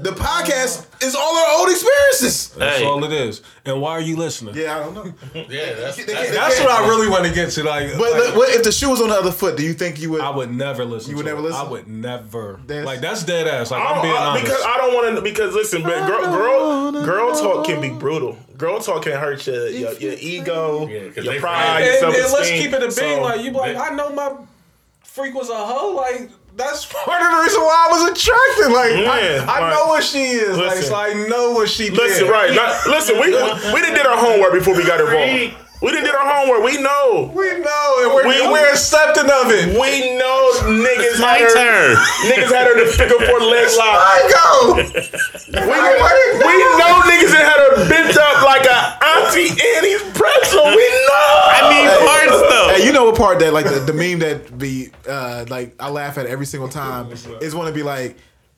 the podcast is all our old experiences. That's Hey. all it is. And why are you listening? Yeah, I don't know. Yeah, that's, They that's, That's what I really want to get to. Like, But like, what if the shoe was on the other foot? Do you think you would? I would never listen. You would to never it. listen? I would never. That's- like that's dead ass. Like I I'm being I- honest. because I don't want to. Because listen, but girl, girl, girl talk can be brutal. Girl talk can hurt your your, your ego, Yeah, 'cause your pride, fried. your and, and let's keep it a being. So, like you, be like they- I know my freak was a hoe. Like that's part of the reason why I was attracted. Like Yeah, I, I right. know what she is. like so I know what she Listen, did. right? Not, listen, we we didn't did our homework before we got involved. We didn't did our homework. We know. We know, and we're, We- we're accepting of it. We know niggas my had her. turn. Niggas had her to figure four leg lock. I go. We, we know niggas that had her bent up like a Auntie Annie's pretzel. We know. I need parts though. Hey, you know what part that like the, the meme that be uh like I laugh at every single time is want to be like.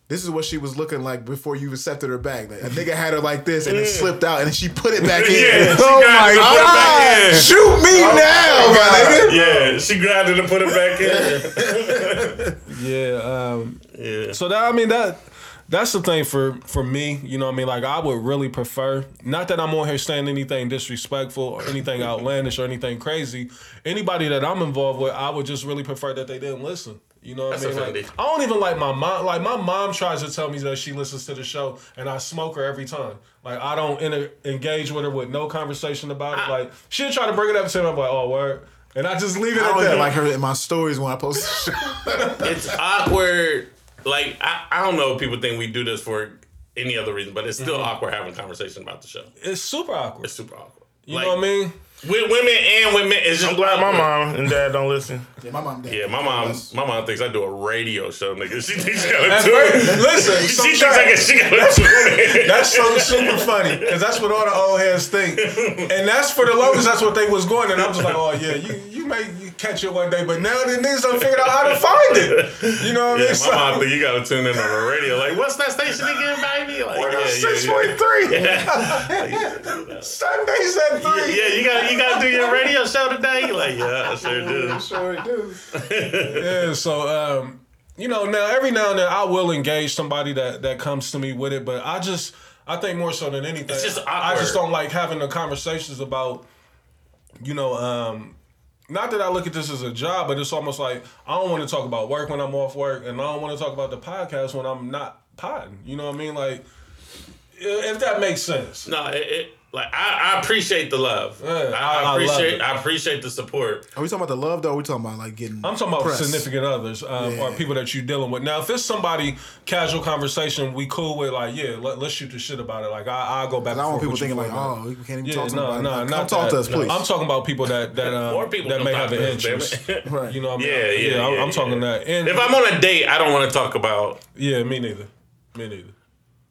This is what she was looking like before you accepted her back. Like, a nigga had her like this and it slipped out and she put it back [LAUGHS] in. Yeah, she oh grabbed my it and put it god! back in. Shoot me now, my nigga. Yeah, she grabbed it and put it back in. [LAUGHS] Yeah. Um, Yeah. So that I mean that that's the thing for for me. You know what I mean? Like I would really prefer not that I'm on here saying anything disrespectful or anything outlandish or anything crazy. Anybody that I'm involved with, I would just really prefer that they didn't listen. You know what I mean? Like. I don't even like my mom. Like my mom tries to tell me that she listens to the show, and I smoke her every time. Like I don't inter- engage with her with no conversation about it. Like she'll try to bring it up to me. I'm like, oh word. and I just leave it I at don't that. even like her in my stories when I post. [LAUGHS] it's awkward. Like I, I don't know if people think we do this for any other reason, but it's still mm-hmm. awkward having a conversation about the show. it's super awkward. It's super awkward. You Like, know what I mean? With women and women, it's just I'm glad my awkward. mom and dad don't listen. yeah, my mom. Dad. Yeah, my mom. My mom thinks I do a radio show, nigga. She thinks she got At to tune listen, She thinks I got she got to tune in. That's so super funny because that's what all the old heads think, and that's for the longest. That's what they was going, and I'm just like, oh yeah, you you may catch it one day, but now the niggas done figured out how to find it. You know what I Yeah, mean? my mom think you got to tune in on the radio. Like, what's that station again, baby? Like, yeah, Six point three. [LAUGHS] Sundays at three. Yeah, you gotta you got to do your radio show today. Like, yeah, I sure do. Sure do. [LAUGHS] Yeah, so um, you know, now every now and then I will engage somebody that that comes to me with it, but I just I think more so than anything, I just don't like having the conversations about, you know, um, not that I look at this as a job, but it's almost like I don't want to talk about work when I'm off work, and I don't want to talk about the podcast when I'm not potting. You know what I mean? Like, if that makes sense. No, it, like I, I appreciate the love. Yeah, I, I- I I love appreciate. I appreciate the support. Are we talking about the love though? Or are we talking about like getting? I'm talking about press? significant others um, Yeah. or people that you're dealing with. Now, if it's somebody casual conversation, we cool with like, yeah, let, us shoot the shit about it. Like, I, I'll go back. I don't want people forth with you thinking like, for a minute. oh, we can't even Yeah, talk to no, nobody. no, Like, not Come talk that. to us, please. I'm talking about people that that [LAUGHS] um, More people that may have to an interest. [LAUGHS] Right. You know what I mean? Yeah, yeah, I'm, yeah, I'm talking yeah. that. And If I'm on a date, I don't want to talk about yeah, me neither. Me neither.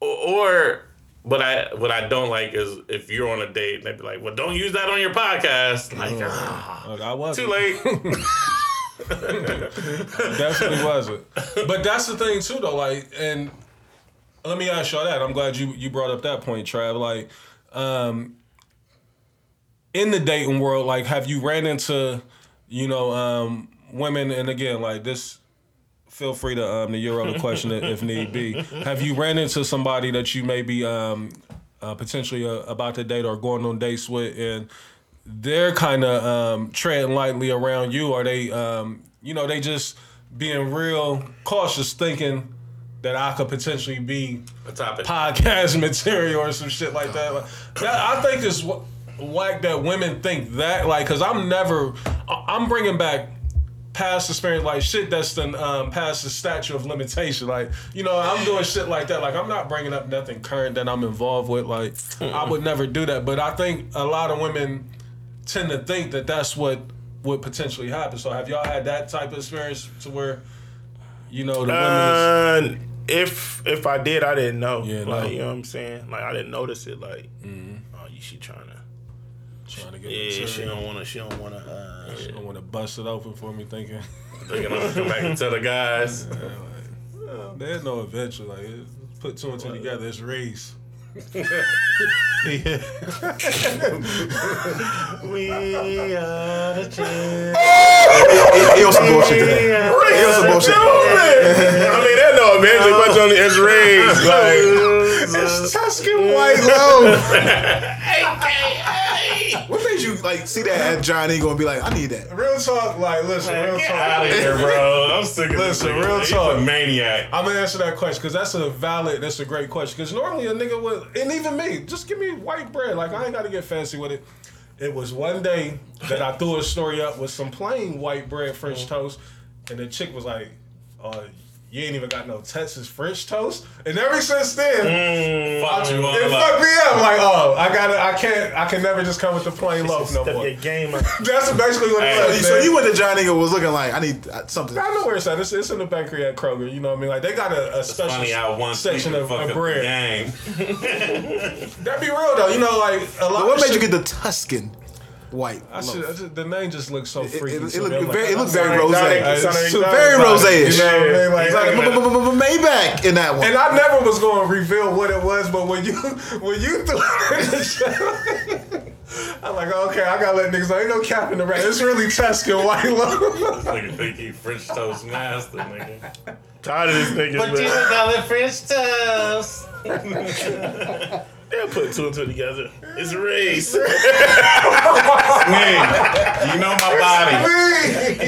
or what I what I don't like is if you're on a date and they be like, well, don't use that on your podcast. Like, ah, Like, I wasn't. too late. [LAUGHS] Definitely wasn't. But that's the thing too, though. Like, and let me ask y'all that. I'm glad you you brought up that point, Trav. Like, um, in the dating world, like, have you ran into, you know, um, women? And again, like this. Feel free to um, to euro the question if need be. Have you ran into somebody that you may be um, uh, potentially uh, about to date or going on dates with, and they're kind of um, treading lightly around you, or they, um, you know, they just being real cautious, thinking that I could potentially be a topic. podcast [LAUGHS] material or some shit like that. Like, that I think it's wh- whack that women think that, like, cause I'm never, I'm bringing back past experience, like shit that's done um, past the statute of limitation. Like, you know, I'm doing shit like that. Like, I'm not bringing up nothing current that I'm involved with. Like, I would never do that. But I think a lot of women tend to think that that's what would potentially happen. So, have y'all had that type of experience to where, you know, the women is, Uh, if if I did, I didn't know. Yeah, like no. you know what I'm saying. Like I didn't notice it. Like, oh, you she trying to. Trying to get Yeah, she material? don't want to. She don't want to. Uh, She don't want to bust it open for me, thinking. They're gonna come back and tell the guys. [LAUGHS] There's no adventure. Like it's- put two and two together, it's race. [LAUGHS] We are the champions. He on some bullshit today. He on some bullshit. I mean, that no eventually puts on the it's raised. [LAUGHS] Like it's Tuscan white loaf. What made you like see that at Giant Eagle and be like, I need that? Real talk, like listen, real Get talk. out of here, bro. I'm sick of Listen, this. nigga. real talk. a maniac. I'm gonna answer that question because that's a valid, that's a great question. Because normally a nigga would, and even me, just give me white bread. Like I ain't gotta get fancy with it. It was one day that I threw a story up with some plain white bread French toast, and the chick was like, uh, "You ain't even got no Texas French toast." And ever since then, Fuck you it fucked me up. Like, oh, I gotta, I can't, I can never just come with the plain loaf no Step more. your game up. [LAUGHS] That's basically what it was. So you went to Giant Eagle was looking like, I need uh, something. I know where it's at. It's, it's in the bakery at Kroger. You know what I mean? Like they got a, a special Funny section of, fuck of up the bread. game. [LAUGHS] That be real though. You know, like a lot. What of made you get the Tuscan white? I loaf? should, I the name just looks so freaky. it, it, to look me. Very, it looked very It's so very rose-ish. You know what I mean? Like, Maybach in that one. and I never was going to reveal what it was, but when you when you threw it in the show, I'm like, okay, I gotta let niggas know. Ain't no cap in the rap. It's really Tuscan white loaf. Nigga think he French toast master, nigga. Tired of this nigga. But you call it French toast. They'll put two and two together. It's a race. Man, you know my body.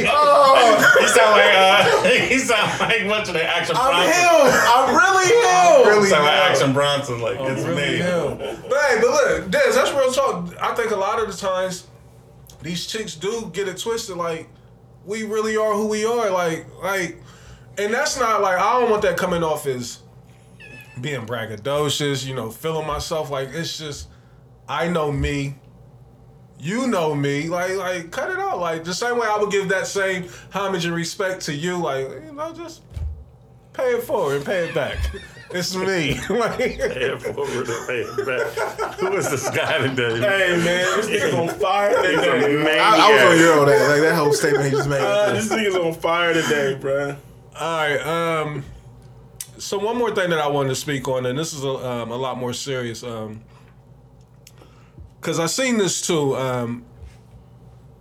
Oh, He [LAUGHS] sound like uh, [LAUGHS] he sound like much of the action I'm Bronson. him. I'm really [LAUGHS] him. Really He sound like action Bronson. Like it's really me. him. But hey, but look, Des, that's real talk. I think a lot of the times these chicks do get it twisted. Like we really are who we are. Like like, and that's not like I don't want that coming off as being braggadocious. You know, feeling myself. Like it's just I know me. You know me, like like cut it out. Like the same way I would give that same homage and respect to you, like you know, just pay it forward and pay it back. [LAUGHS] It's me. like, [LAUGHS] Pay it forward and pay it back. Who is this guy today? Hey man, this nigga's on fire He's a today. maniac. I, I was on your own that like that whole statement he just made. Uh, this nigga's on fire today, bruh. All right. Um. So one more thing that I wanted to speak on, and this is a, um, a lot more serious, um, because I seen this too, um,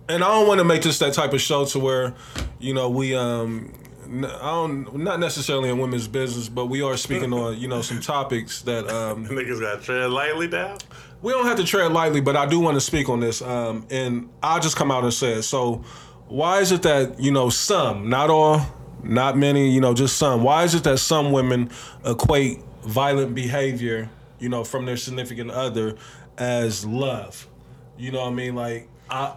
and I don't want to make this that type of show to where, you know, we um, I don't not necessarily in women's business, but we are speaking on you know some topics that um, [LAUGHS] Niggas got to tread lightly down. we don't have to tread lightly, but I do want to speak on this. Um, and I'll just come out and say it. So, why is it that, you know, some, not all, not many, you know, just some, why is it that some women equate violent behavior, you know, from their significant other as love? You know what I mean? Like, I.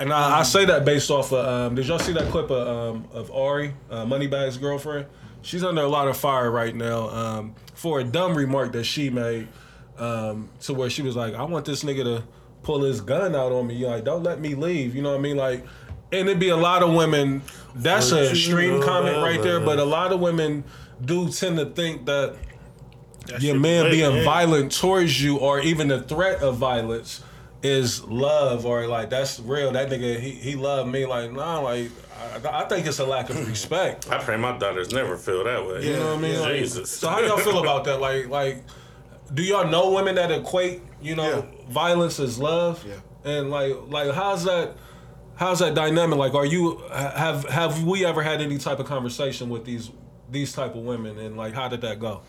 And I, I say that based off of. Um, did y'all see that clip of, um, of Ari, uh, Moneybagg's girlfriend? She's under a lot of fire right now um, for a dumb remark that she made um, to where she was like, I want this nigga to pull his gun out on me. Like, don't let me leave. You know what I mean? Like, and it'd be a lot of women. That's What an extreme comment right there, but a lot of women do tend to think that your man being yeah. violent towards you or even the threat of violence is love or like that's real. That nigga he, he loved me like nah like I, I think it's a lack of respect. I pray my daughters never feel that way. You know what I mean? Like, Jesus. So how y'all feel about that? Like like do y'all know women that equate you know Yeah. violence as love? Yeah. And like like how's that? How's that dynamic? Like, are you have have we ever had any type of conversation with these these type of women? And like, how did that go?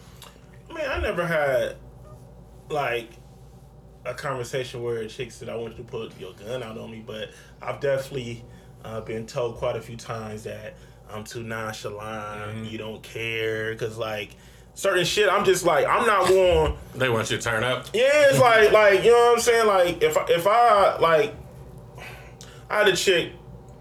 Man, I never had like a conversation where a chick said I want you to put your gun out on me, but I've definitely uh, been told quite a few times that I'm too nonchalant, you don't care, because like certain shit, I'm just like I'm not going. They want you to turn up. Yeah, it's like like you know what I'm saying. Like if if I like, I had a chick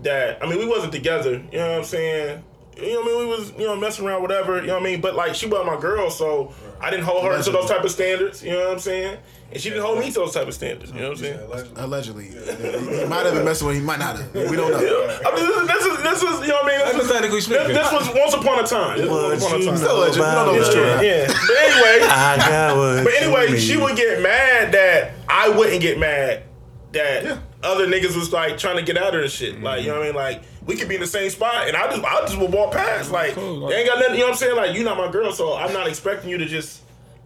that I mean we wasn't together. You know what I'm saying. You know what I mean? We was you know messing around, whatever. You know what I mean? But like she wasn't my girl, so I didn't hold her to those type of standards. You know what I'm saying? And she didn't hold me to those type of standards. You know what I'm saying? Allegedly, he might have been messing with. He might not have. We don't know. I mean, this is, this is, this is you know what I mean? This, was- speaking. this, this was once upon a time. This was once upon a time. Still alleged. We don't know if it's true. Yeah, not. yeah. But anyway, [LAUGHS] I got what But anyway, she would get mad that I wouldn't get mad that other niggas was like trying to get out of and shit. Like, you know what I mean? Like, we could be in the same spot and I just I just would walk past. Like, Cool, they ain't got nothing, you know what I'm saying? Like, you not my girl, so I'm not expecting you to just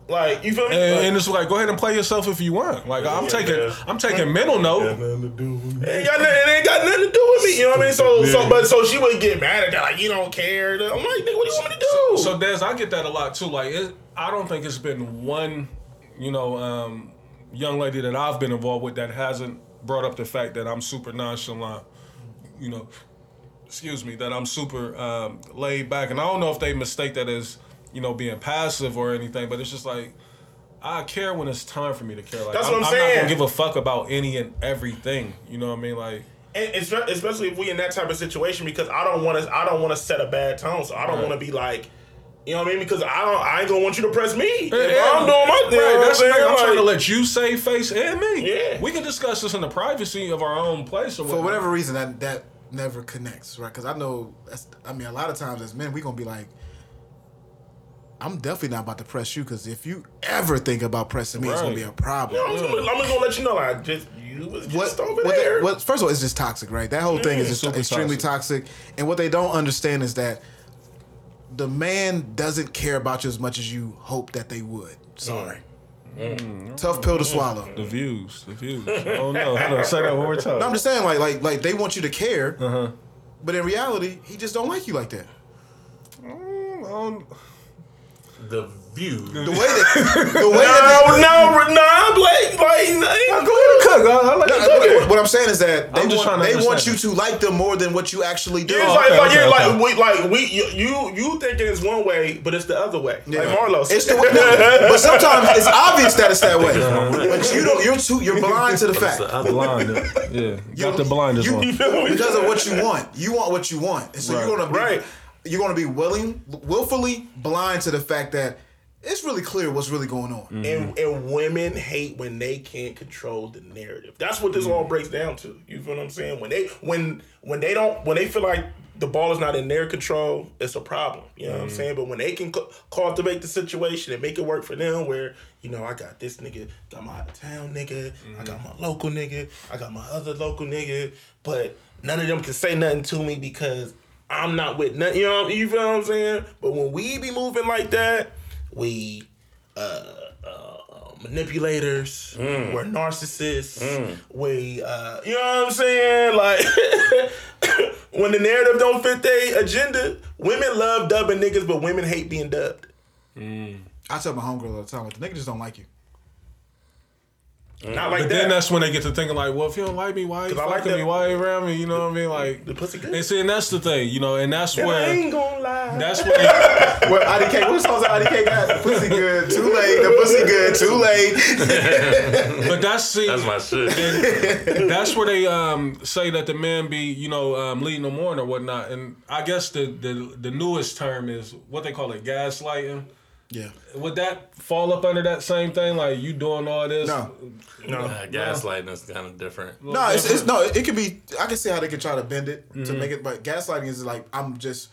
like you feel me? And, Like, and it's like, go ahead and play yourself if you want. Like I'm Yeah, taking, yeah. I'm taking mental note. nothing to do with me. it ain't got nothing, it ain't got nothing to do with me. You know what I mean? So so but so she would get mad at that, like, you don't care. I'm like, nigga, what do you want me to do? So Des, I get that a lot too. Like, it, I don't think it's been one, you know, um, young lady that I've been involved with that hasn't brought up the fact that I'm super nonchalant. You know, excuse me, that I'm super um, laid back, and I don't know if they mistake that as, you know, being passive or anything, but it's just like. I care when it's time for me to care. Like, That's I'm, what I'm I'm not gonna give a fuck about any and everything. You know what I mean? Like, and especially if we in that type of situation because I don't want to I don't want to set a bad tone, so I don't Right. want to be like, you know what I mean? Because I don't I ain't gonna want you to press me. If Yeah, I'm doing my thing. right, that's the thing. I'm saying? trying to let you save face and me. Yeah. we can discuss this in the privacy of our own place or For whatever reason, that that never connects, right? Because I know that's. I mean, a lot of times as men, we gonna be like, I'm definitely not about to press you because if you ever think about pressing me, it's gonna be a problem. I'm, just gonna, I'm just gonna let you know, like, just you was just what, over what there. they- what- first of all, it's just toxic, right? That whole thing is just super extremely toxic. And what they don't understand is that the man doesn't care about you as much as you hope that they would. Sorry. Tough pill to swallow. the views, the views. Oh no, hold on, say that one more time. No, I'm just saying, like, like, like they want you to care, uh-huh. but in reality, he just don't like you like that. Mm, the view. The way that the way that No, no, no, Blake. Like, nah, Go ahead and cook. I, I like they, to cook. what, what I'm saying is that they I'm just want trying to they want you to like them more than what you actually do. It's Oh, like, okay, like, okay, yeah, okay. like we, like we, you, you, you thinking it's one way, but it's the other way. Yeah. Like Marlo. It's the way, no, but sometimes it's [LAUGHS] obvious that it's that way. But you don't. You're too. You're blind to the fact the other Blind. Yeah. [LAUGHS] Got the blinders you, on. because of what you want. You want what you want, and so Right. you're gonna be Right. You're gonna be willing, willfully blind to the fact that it's really clear what's really going on. Mm-hmm. And, and women hate when they can't control the narrative. That's what this mm-hmm. all breaks down to. You feel what I'm saying? When they when when they don't when they feel like the ball is not in their control, it's a problem. You know what I'm mm-hmm. saying? But when they can cu- cultivate the situation and make it work for them, where you know I got this nigga, got my out of town nigga, I got my local nigga, I got my other local nigga, but none of them can say nothing to me because I'm not with nothing. You know, you feel what I'm saying? But when we be moving like that, we uh, uh, manipulators. We're narcissists. We, uh, you know what I'm saying? Like, [LAUGHS] when the narrative don't fit their agenda, women love dubbing niggas, but women hate being dubbed. I tell my homegirl all the time, like the niggas just don't like you. Not like But that. then that's when they get to thinking like, well, if you don't like me, why you 'Cause I like fucking that- me? Why you around me? You know what I mean? Like, the pussy good. and see, and that's the thing, you know, and that's And I ain't gonna lie. that's where they, [LAUGHS] Well, IDK, what songs that IDK got? The pussy good, too late. The pussy good, too late. [LAUGHS] but that's see, That's my shit. that's where they um say that the man be you know um, leading them on or whatnot, and I guess the the the newest term is what they call it gaslighting. Yeah. Would that fall up under that same thing? Like you doing all this? No. no. Uh, gaslighting is kind of different. No, it's, it's no. It could be. I can see how they could try to bend it to Mm-hmm. make it, but gaslighting is like I'm just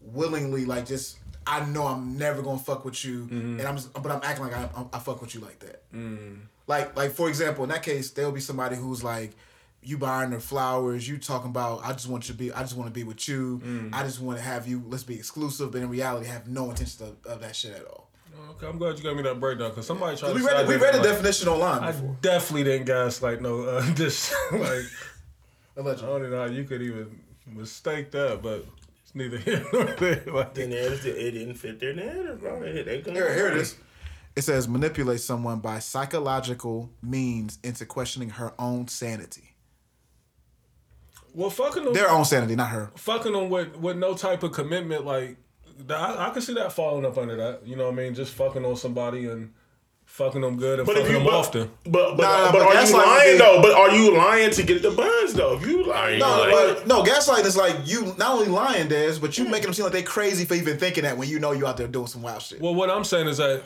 willingly like just. I know I'm never gonna fuck with you, Mm-hmm. and I'm, just, but I'm acting like I, I, I fuck with you like that. Mm. Like, like for example, in that case, there'll be somebody who's like, you buying her flowers, you talking about, I just want you to be, I just want to be with you, Mm. I just want to have you, let's be exclusive, but in reality, have no intention of, of that shit at all. Okay, I'm glad you gave me that breakdown because somebody tried. We read, say we read the like, definition online I before. definitely didn't guess like no uh, [LAUGHS] this like. I Allegedly. don't know how you could even mistake that, but it's neither here [LAUGHS] nor there. Like, The narrative, it didn't fit their narrative, bro. They, they couldn't- Here, here it is. It says manipulate someone by psychological means into questioning her own sanity. Well, fucking them, Their own sanity, not her. fucking them with with no type of commitment, like I, I can see that falling up under that. You know what I mean? Just fucking on somebody and fucking them good and But if fucking you them but, often. but but, Nah, nah, but, but are you lying be- though? But are you lying to get the buns though? If you lying, No, Like- but no, gaslighting is like you not only lying, Des, but you making them seem like they crazy for even thinking that when you know you out there doing some wild shit. Well, what I'm saying is that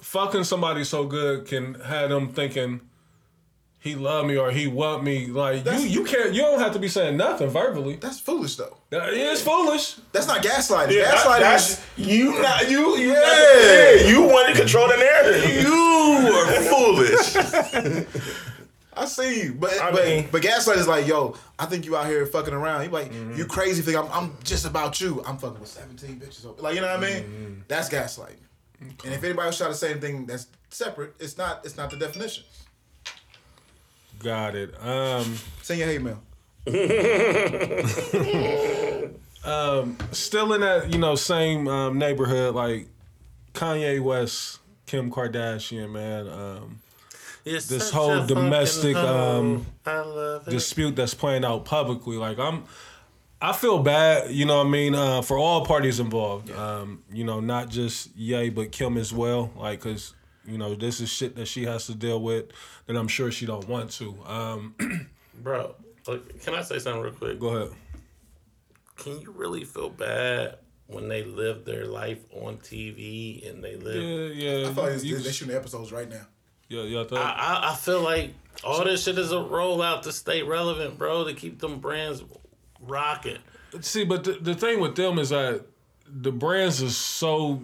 fucking somebody so good can have them thinking he love me or he want me. Like That's- you, you can't. You don't have to be saying nothing verbally. That's foolish though. That is foolish. That's not gaslighting. Yeah, gaslighting that's is you [LAUGHS] not you you Yeah. yeah. you want to control the narrative. You are foolish. [LAUGHS] I see you, but I but, mean- but gaslight is like, yo, I think you out here fucking around. You like, Mm-hmm. you crazy think I'm, I'm just about you. I'm fucking with 17 bitches. Like, you know what I mean? Mm-hmm. That's gaslighting. And if anybody was trying to say anything that's separate, it's not. It's not the definition. Got it. Um, Send your hate mail. [LAUGHS] still in that you know same um, neighborhood like Kanye West, Kim Kardashian, man. Um, It's This whole domestic, um, I love it. dispute that's playing out publicly. Like I'm, I feel bad. You know, what I mean, uh, for all parties involved. Um, you know, not just Ye, but Kim as well. Like, cause you know, this is shit that she has to deal with that I'm sure she don't want to. Um, [CLEARS THROAT] Bro, like, can I say something real quick? go ahead. Can you really feel bad when they live their life on TV and they live? Yeah, yeah. I feel like it's- you- they're shooting episodes right now. yeah, yeah. I thought- I, I, I feel like all this shit is a rollout to stay relevant, bro, to keep them brands rocking. See, but the, the thing with them is that the brands is so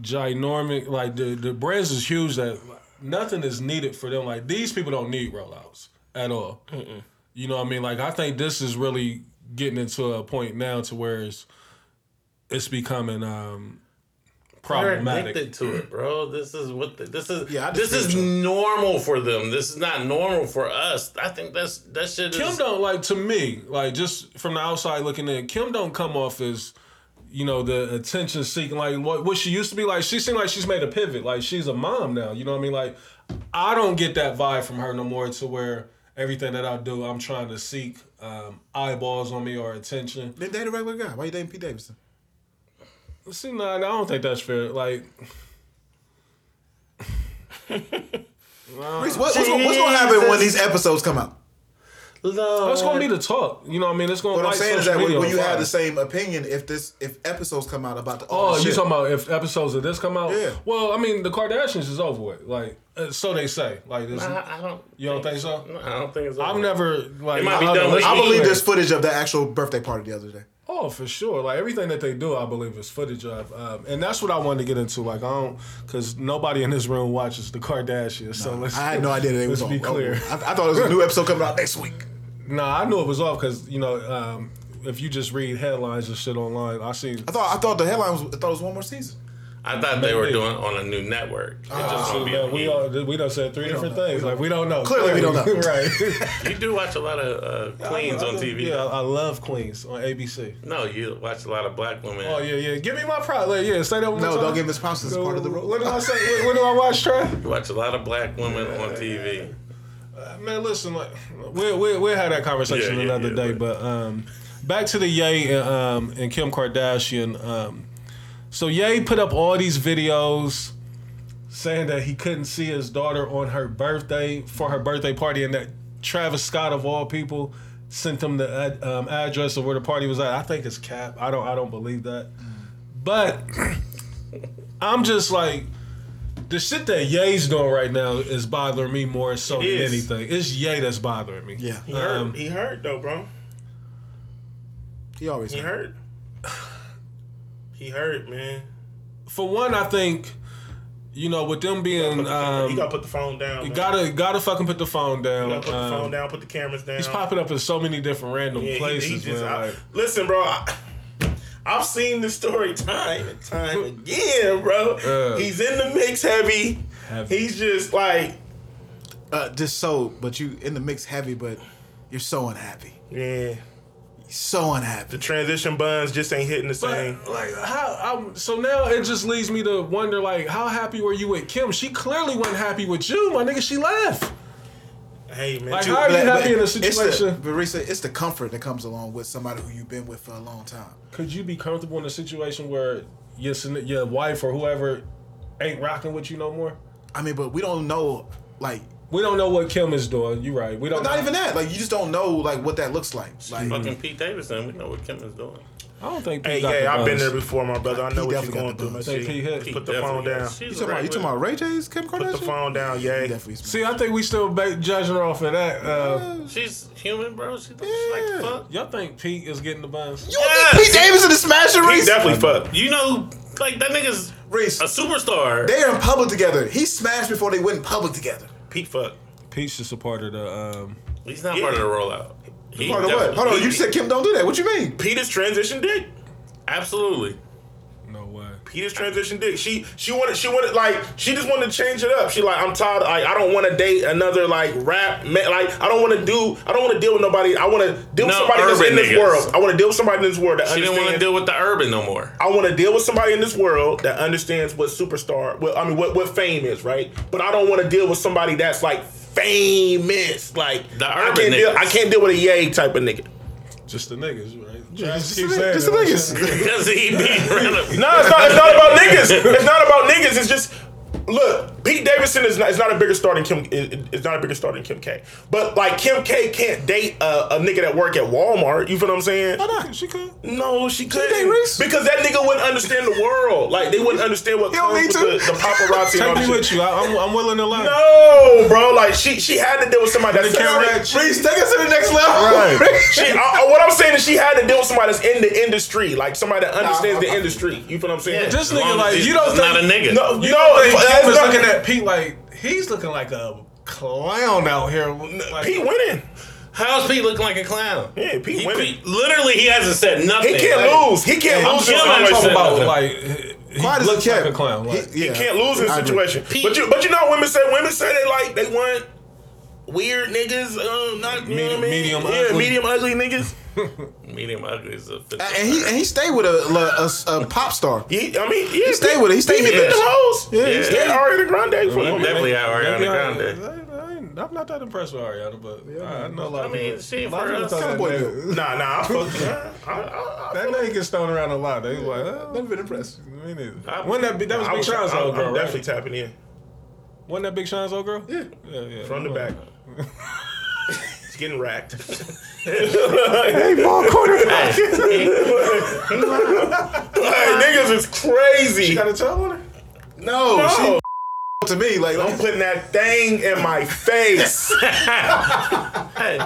ginormous. Like the the brands is huge that nothing is needed for them. Like these people don't need rollouts at all. You know what I mean? Like I think this is really getting into a point now to where it's it's becoming um They're problematic. addicted to it, bro. This is what the, this is. Yeah, this is disagree normal for them. This is not normal for us. I think that's that shit Kim is. don't like to me, like just from the outside looking in, Kim don't come off as you know, the attention seeking, like what what she used to be. Like she seemed like she's made a pivot. Like she's a mom now. You know what I mean? Like I don't get that vibe from her no more. To where everything that I do, I'm trying to seek um, eyeballs on me or attention. Then date a regular guy. Why you dating Pete Davidson? See, nah, I don't think that's fair. Like. [LAUGHS] [LAUGHS] Reese, what, what's, what's gonna happen when these episodes come out? That's gonna be the talk. You know what I mean? It's gonna. What I'm light saying is that when, when you have the same opinion, if this if episodes come out about the Oh, you shit, talking about if episodes of this come out? Yeah. Well, I mean, the Kardashians is over with. Like, uh, so they say. Like, this, I, I don't. you don't think so? I don't think it's. I've over. never like. It might be I- I- done with I believe there's footage of the actual birthday party the other day. Oh, for sure. Like everything that they do, I believe is footage of, um, and that's what I wanted to get into. Like, I don't, because nobody in this room watches the Kardashians. So let's. I had no idea that it was Let's on. be clear. I, I thought it was a new episode coming out next week. Nah, I knew it was off because you know, um, if you just read headlines and shit online, I see. I thought I thought the headline was I thought it was one more season. I thought they were Maybe. doing on a new network. It just won't be on we all we done said three different things. Like we don't know. Clearly we don't know. [LAUGHS] right. [LAUGHS] You do watch a lot of uh, queens on TV. Yeah, I love Queens on ABC. No, you watch a lot of black women. Oh yeah, yeah. Give me my pride. Like, yeah, say that one No, time. don't give Miss Pounce as part of the role. What do I say? What, what do I watch, Trey? You watch a lot of black women on TV. Man, listen, like, we'll, we'll, we'll have that conversation Yeah, yeah, another yeah, day. but- But um, back to the Ye and, um, and Kim Kardashian. Um, so Ye put up all these videos saying that he couldn't see his daughter on her birthday for her birthday party, and that Travis Scott of all people sent him the ad, um, address of where the party was at. I think it's cap. I don't. I don't believe that. But I'm just like. The shit that Ye's doing right now is bothering me more so than is. anything. It's Ye that's bothering me. Yeah, He hurt. Um, he hurt though, bro. he always He hurt. He hurt, man. For one, I think, you know, with them Put being, the phone- um, he gotta put the phone down. you man. gotta gotta fucking put the phone down. You gotta put the Um, phone down. Put the cameras down. He's popping up in so many different random Yeah, he- places, he just- man. I- like, listen, bro. I, I've seen this story time and time again, bro. Yeah. He's in the mix heavy. Heavy. He's just like, uh, just so, but you in the mix heavy, but you're so unhappy, yeah. so unhappy. The transition buns just ain't hitting the same. But like how I'm, so now it just leads me to wonder like how happy were you with Kim? She clearly wasn't happy with you, my nigga. She left. Hey man, Like, you- how are you But- happy but in a it's the- situation? But it's the comfort that comes along with somebody who you've been with for a long time. Could you be comfortable in a situation where your your wife or whoever ain't rocking with you no more? I mean, but we don't know, like, We don't know what Kim is doing. You're right. We don't. not know. even that. Like, you just don't know, like, what that looks like. Like, Fucking Pete Davidson, we know what Kim is doing. I don't think. hey, Pete got the yeah, I've been there before, my brother. I know He what you're going through, my buzz. Say Pete hit. Put the phone down. you talking about you talking about Ray J's Kim Kardashian? Put the phone down, He yeah. definitely See, I think we still ba- judging her off of that. Uh, She's human, bro. She, she like to fuck. y'all think Pete is getting the buzz? You don't think Pete Davidson is smashing He Reese? definitely fucked. You know, like that nigga's Reese, a superstar. they are in public together. He smashed before they went in public together. Pete fucked. Pete's just a part of the. Um, He's not Yeah. part of the rollout. He Hold on, what? definitely- Hold on. he- You said Kim don't do that. What you mean? Peter's transition dick. absolutely. no way. Peter's transition dick. She she wanted she wanted like she just wanted to change it up. She like I'm tired. Like I don't want to date another like rap man. Like I don't want to do. I don't want to deal with nobody. I want to deal with No, somebody that's urban in this niggas. world. I want to deal with somebody in this world that She didn't want to understands. deal with the urban no more. I want to deal with somebody in this world that understands what superstar. What I mean, what what fame is, right? But I don't want to deal with somebody that's like famous. Like The I can't deal. I can't deal with a Ye type of nigga. Just the niggas, right? Just keep the- saying just the niggas. Because [LAUGHS] he be running. No, it's not. It's not about niggas. It's not about niggas. It's just look. Pete Davidson is not. Is not a bigger star than Kim. is- Is not a bigger star than Kim K. But like Kim K can't date a, a nigga that work at Walmart. You feel what I'm saying? Why not? She could. No, she couldn't. Reese? Because that nigga wouldn't understand the world. Like they wouldn't understand what He don't comes with the, the paparazzi. Take me shit. with you. I, I'm, I'm willing to learn. No, bro. Like she she had to deal with somebody that's camera- Reese, take us to the next level. Right. [LAUGHS] She, I, I- what I'm saying is she had to deal with somebody that's in the industry, like somebody that understands the industry. You feel what I'm saying? This nigga, like, you don't not a nigga. No, You no, know, think is not- looking at Pete like he's looking like a clown out here. Like, Pete winning. How's Pete looking like a clown? Yeah, Pete He, winning. Pete- literally, he hasn't said nothing. He can't Like, lose. He can't I'm lose in sure a I'm talking about like he Quiet as looks like a clown. Like, He- He can't lose in a I situation. Pete- But you, but you know, women say women say they like they want weird niggas, uh, not you know what I mean? Medium yeah, ugly. medium ugly niggas. [LAUGHS] Medium ugly is a. And he and he stayed with a, a, a pop star. He, I mean, yeah, he stayed with it. He stayed hit with the hoes. Yeah, he yeah. Ariana Grande for him. Definitely man. have Ariana Maybe Grande. I- I ain't- I'm not that impressed with Ariana, but I, I know a lot I of mean, people. she a lot for of us. people thought that, Nah, nah, I fuck yeah. I, I, I, that name gets thrown around a lot. They like, oh, Never been impressed. me neither. I- Wasn't that, big- that was I Big was, Sean's I'm, old girl, I'm right? definitely tapping in Wasn't that Big Sean's old girl? Yeah. Yeah, yeah. from the back. It's getting racked. Hey, ball quarterback. Like, niggas is crazy. You got a toe on her? No, No. she to me like I'm putting that thing in my face. [LAUGHS] Hey,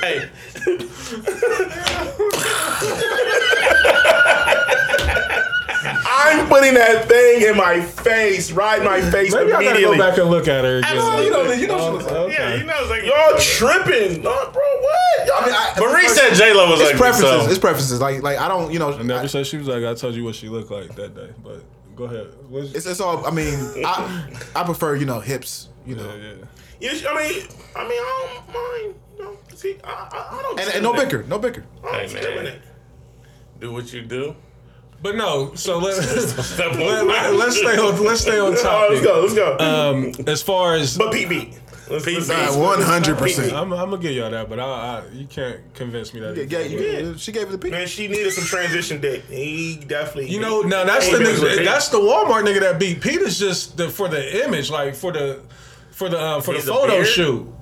hey, [LAUGHS] I'm putting that thing in my face, right in my face Maybe I gotta go back and look at her again. know, you know, you know she looks like- okay. yeah, you know, it's like Y'all tripping, no, bro? What? Y'all, I mean, I, Marie said J Lo was it's ugly. preferences. So. It's preferences. Like like I don't you know. I never I- said she was like, I told you what she looked like that day. But go ahead. What's, it's, it's all. I mean, I I prefer you know hips. You know, yeah, yeah. You sh- I mean, I mean, I don't mind. You know, see, I, I, I don't. and, and no bicker, no bicker. I don't Hey, man. Do what you do. But no, so let, [LAUGHS] Step [LAUGHS] let, let, let's stay on let's stay on [LAUGHS] Oh, let's go, let's go. Um, as far as but PB. One hundred percent. I'm, I'm gonna give y'all that, but I, I you can't convince me that. Yeah, yeah, you- she gave it the pick. Man, she needed some transition dick. He definitely. You know, now that's the nigga, that's the Walmart nigga that beat Peter's just the, for the image, like for the for the uh, for He's the photo shoot.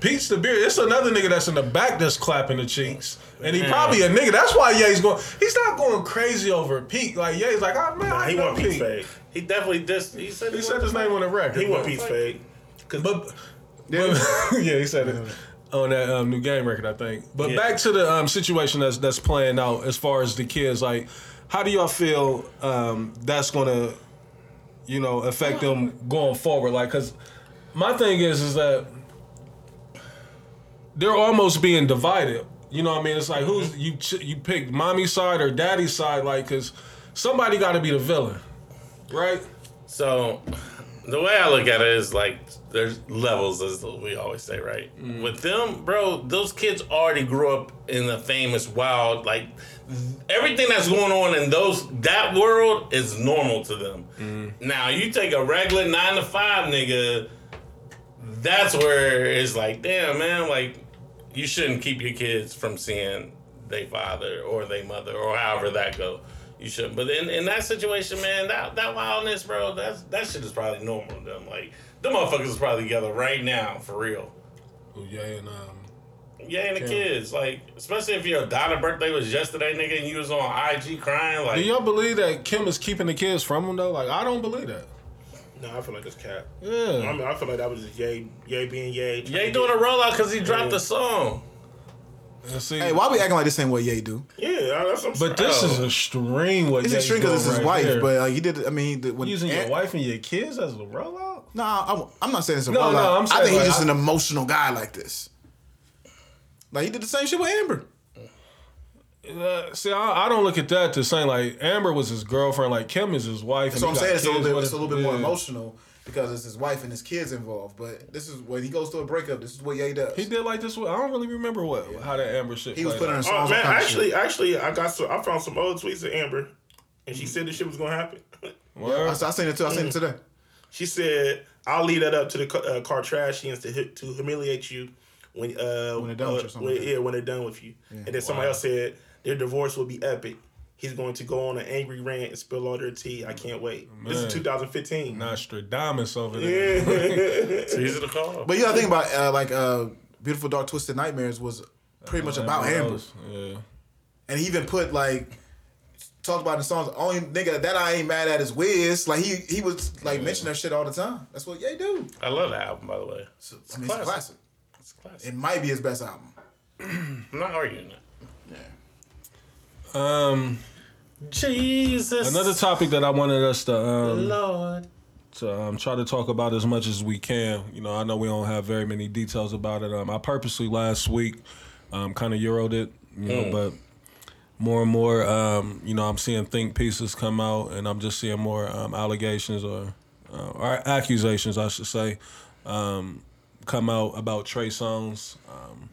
Pete's the beard. It's another nigga that's in the back that's clapping the cheeks, and he probably a nigga. That's why Ye's going. He's not going crazy over Pete. Like Ye's like, oh man, I he want Pete's Pete. He definitely just. He said He said his name on the record. He want but- Pete's fake. But, but [LAUGHS] yeah, he said it on that um, new game record, I think. But Yeah. back to the um, situation that's that's playing out as far as the kids. Like, how do y'all feel um, that's gonna, you know, affect them going forward? Like, cause my thing is is that they're almost being divided. You know what I mean? It's like who's mm-hmm. you you pick mommy's side or daddy's side? Like, cause somebody got to be the villain, right? So, the way I look at it is like there's levels, as we always say, right? Mm. With them, bro, those kids already grew up in the famous wild, like everything that's going on in those that world is normal to them. Mm. Now, you take a regular nine to five nigga, that's where it's like, damn, man, like you shouldn't keep your kids from seeing their father or their mother or however that go. You shouldn't. But in, in that situation, man, that that wildness, bro, that's that shit is probably normal to them. Like the motherfuckers is probably together right now for real. Yeah, and um, Yeah, and the kids, like, especially if your daughter birthday was yesterday, nigga, and you was on IG crying, Like, do y'all believe that Kim is keeping the kids from him though? Like, I don't believe that. No, I feel like it's cap. I Yeah. mean, I feel like that was just Ye, Ye being Ye. yeah, he doing a rollout because he dropped the song. See, Hey, why we acting like this ain't what Ye do? Yeah, that's what I'm but this is extreme. What It's Ye's extreme because it's doing his right wife, here. but like he did. I mean, the, when using your wife and your kids as a rollout. Nah, I'm, I'm not saying it's a No, rollout. no, I'm I saying, think he's just I- an emotional guy like this. Like he did the same shit with Amber. Uh, see, I, I don't look at that to saying like Amber was his girlfriend, like Kim is his wife. So I'm saying got it's a little bit, it's a little bit more emotional because it's his wife and his kids involved. But this is when he goes through a breakup. This is what Ye does. He did like this. with- I don't really remember what how that Amber shit. He was played putting her in out. songs. Oh man, actually, shit. actually, I got some. I found some old tweets of Amber, and she said this shit was gonna happen. [LAUGHS] Word? I, I seen it too. I seen it today. She said, "I'll leave that up to the ca- uh, Kardashians to hit, to humiliate you when uh When they're done with you uh, something when- like yeah when they're done with you." And then somebody else said their divorce will be epic. He's going to go on an angry rant and spill all their tea. I can't wait. This is 2015. Nostradamus over there. [LAUGHS] It's easy to call. But you gotta think about uh, like uh, "Beautiful Dark Twisted Nightmares" was pretty much about Amber, Yeah. and he even put like talked about in the songs. Only nigga that I ain't mad at is Wiz. Like he he was like mentioning that shit all the time. That's what Ye do. I love that album, by the way. It's, I mean, it's a classic. classic. It's classic. It might be his best album. [CLEARS THROAT] I'm not arguing that. Um, Jesus. another topic that I wanted us to um, Lord. to um, try to talk about as much as we can. You know, I know we don't have very many details about it. Um, I purposely last week um, kind of euroed it, you know, but more and more, um, you know, I'm seeing think pieces come out, and I'm just seeing more um, allegations or uh, or accusations, I should say, um, come out about Trey Songz. Um,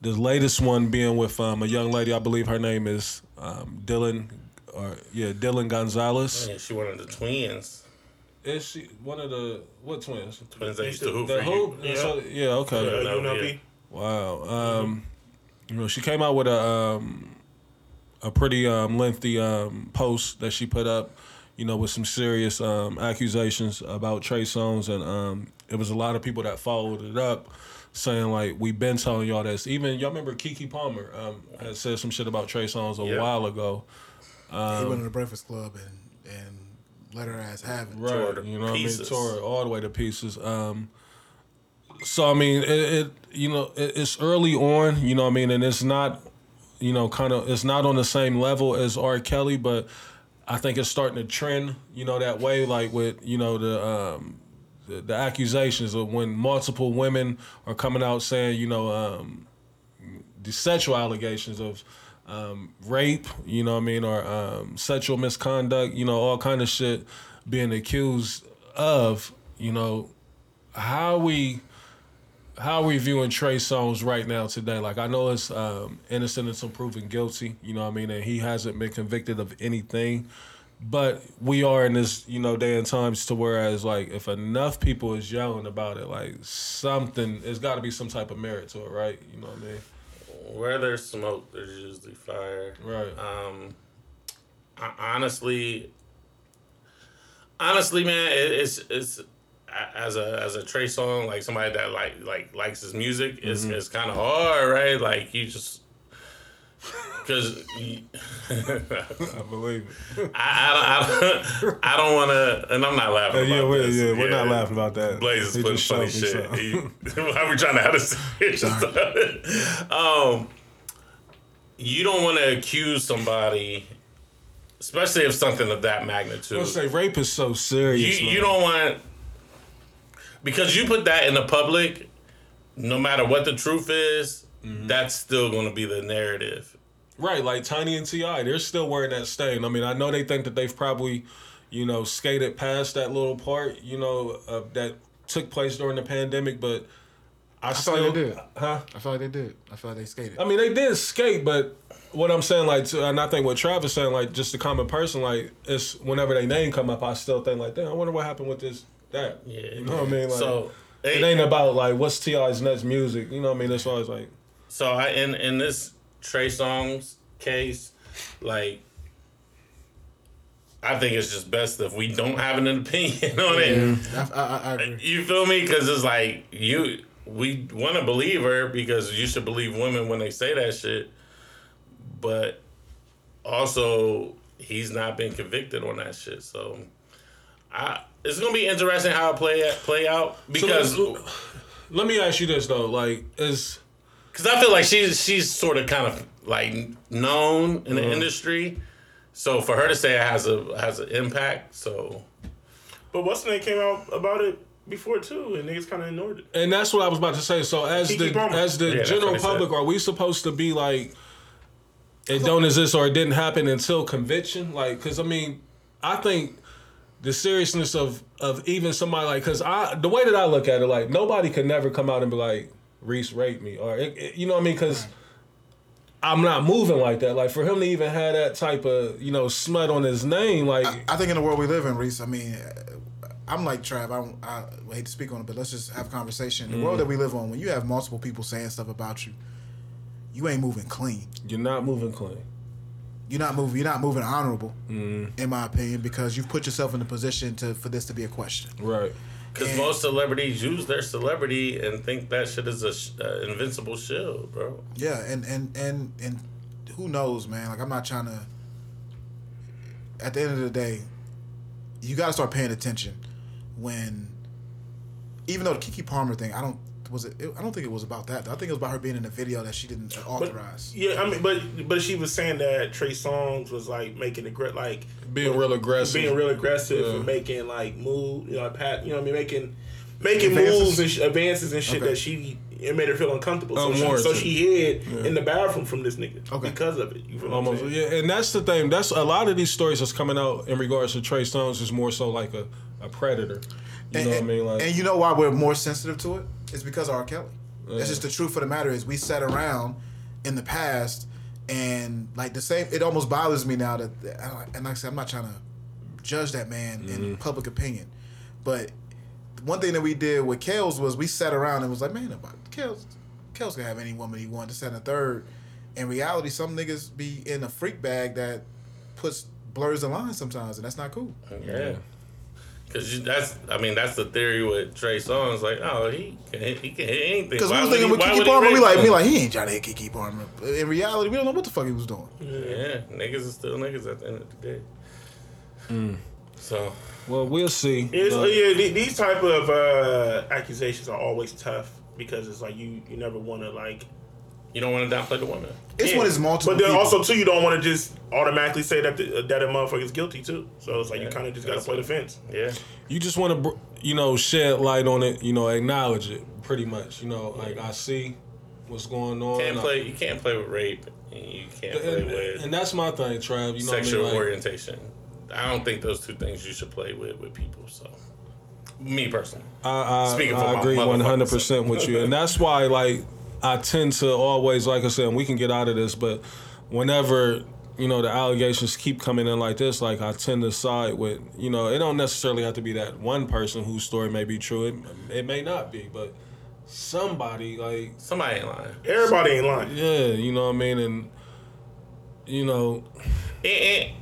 the latest one being with um, a young lady, I believe her name is um, Dylan, or yeah, Dylan Gonzalez. Yeah, she one of the twins. Is she one of the what twins? Twins that used to hoop The for hoop? you. Yeah. So, yeah okay. No, UNLV. yeah. Wow. Um, you know, she came out with a um, a pretty um, lengthy um, post that she put up. You know, with some serious um, accusations about Trey Songz, and um, it was a lot of people that followed it up, saying like, "We've been telling y'all this." Even y'all remember Keke Palmer um, had said some shit about Trey Songz a Yeah. while ago. he went to the Breakfast Club and and let her ass have it. Right. to You know what I mean? Tore it all the way to pieces. Um, so I mean, it, it you know it, it's early on. You know what I mean, and it's not you know kind of it's not on the same level as R. Kelly, but I think it's starting to trend. You know that way, like with you know the. Um, the, the accusations of when multiple women are coming out saying, you know, um, the sexual allegations of um, rape, you know what I mean, or um, sexual misconduct, you know, all kind of shit being accused of, you know, how we how we viewing Trey Songz right now today. Like I know it's um, innocent until proven guilty, you know what I mean, and he hasn't been convicted of anything. But we are in this, you know, day and times to whereas like if enough people is yelling about it, like something, there's got to be some type of merit to it, right? You know what I mean? Where there's smoke, there's usually fire. Right. Um, honestly, honestly, man, it, it's it's as a as a Trey Songz, like somebody that like like likes his music, it's Mm-hmm. it's kind of hard, right? Like you just because I believe it. [LAUGHS] I, I, don't- I don't want to, and I'm not laughing. yeah, about we're, this. yeah, we're not laughing about that. Blaze is putting funny shit. He- [LAUGHS] Why we trying to have a serious stuff? Um, you don't want to accuse somebody, especially if something of that magnitude. I say rape is so serious. you you don't want because you put that in the public. No matter what the truth is, Mm-hmm. that's still going to be the narrative. Right, like Tiny and T.I., they're still wearing that stain. I mean, I know they think that they've probably, you know, skated past that little part, you know, uh, that took place during the pandemic, but I, I still, feel like they did. huh? I feel like they did. I feel like they skated. I mean, they did skate, but what I'm saying, like, to, and I think what Travis saying, like, just a common person, like, it's whenever they name come up, I still think like, damn, I wonder what happened with this, that. Yeah, you know what I mean? Like, so it ain't about like what's T.I.'s next music. You know what I mean? As far as like, So I in in this Trey Songz case, like I think it's just best if we don't have an opinion [LAUGHS] on it. I, I, I agree. You feel me? Because it's like you we want to believe her because you should believe women when they say that shit, but also he's not been convicted on that shit. So I it's gonna be interesting how it play play out because. let- let me ask you this though, like, is Cause I feel like she's she's sort of kind of like known in the mm-hmm. industry, so for her to say it has a has an impact. So But what's the name came out about it before too, and niggas kind of ignored it. And that's what I was about to say. So as Keke the Palmer. as the Yeah, general what said. public, are we supposed to be like it don't exist or it didn't happen until conviction? Like, because I mean, I think the seriousness of of even somebody like because I the way that I look at it, like nobody could never come out and be like Reese raped me or it, it- you know what I mean? Because I'm not moving like that. Like for him to even have that type of you know smut on his name, like I think in the world we live in, Reese. I mean, I'm like Trav. I, I hate to speak on it, but let's just have a conversation. The world mm. that we live on, when you have multiple people saying stuff about you, you ain't moving clean. you're not moving clean. You're not moving. You're not moving honorable, mm. in my opinion, because you've put yourself in a position to for this to be a question. Right. Because most celebrities use their celebrity and think that shit is a sh- uh, invincible shield, bro. Yeah, and and and and who knows, man? Like I'm not trying to. At the end of the day, you got to start paying attention when, even though the Keke Palmer thing, I don't was it, it- I don't think it was about that. I think it was about her being in a video that she didn't But, authorize. yeah, I mean, but but she was saying that Trey Songz was like making the grit, like Being real aggressive. being real aggressive Yeah. and making like move, you know, pat, you know, what I mean, making making Advances? moves and sh- advances and shit Okay. that she it made her feel uncomfortable. So, she, so she hid in the bathroom from this nigga Okay. because of it. You feel what I'm saying? yeah, and that's the thing. That's a lot of these stories that's coming out in regards to Trey Songz is more so like a, a predator. You and, know what I mean? Like, and you know why we're more sensitive to it? It's because of R. Kelly. Oh, that's just the truth of the matter. Is we sat around in the past and like the same. It almost bothers me now that and like I said, I'm not trying to judge that man in mm-hmm. public opinion, but one thing that we did with Kels was we sat around and was like, man, about Kels, Kels can have any woman he wants to set a third. In reality, some niggas be in a freak bag that puts blurs the line sometimes, and that's not cool. Yeah. Cause that's, I mean, that's the theory with Trey Songz. Like, oh, he can hit, he can hit anything. Because we Why was thinking with Keke Palmer, we rape like, we like, he ain't trying to hit Keke Palmer. But in reality, we don't know what the fuck he was doing. Yeah, niggas is still niggas at the end of the day. Mm. So, Well, we'll see. It's, Uh, yeah, th- these type of uh, accusations are always tough because it's like you you never want to like. You don't want to downplay the woman. It's Yeah. when it's multiple. But then people. also too, you don't want to just automatically say that the, that a is guilty too. So it's like you kind of just gotta play the fence. Yeah. you just want to, you know, shed light on it. You know, acknowledge it. Pretty much. You know, like I see what's going on. Can't I- play. You can't play with rape. And you can't play and, with and that's my thing, Trav. You know, sexual what I mean? Like, orientation. I don't think those two things you should play with with people. So, me personally. I, I, Speaking for I agree one hundred percent with you, and that's why like I tend to always, like I said, and we can get out of this, but whenever you know the allegations keep coming in like this, like I tend to side with you know it don't necessarily have to be that one person whose story may be true, it, it may not be, but somebody like Somebody ain't lying. Everybody ain't lying. yeah, you know what I mean, and you know And, and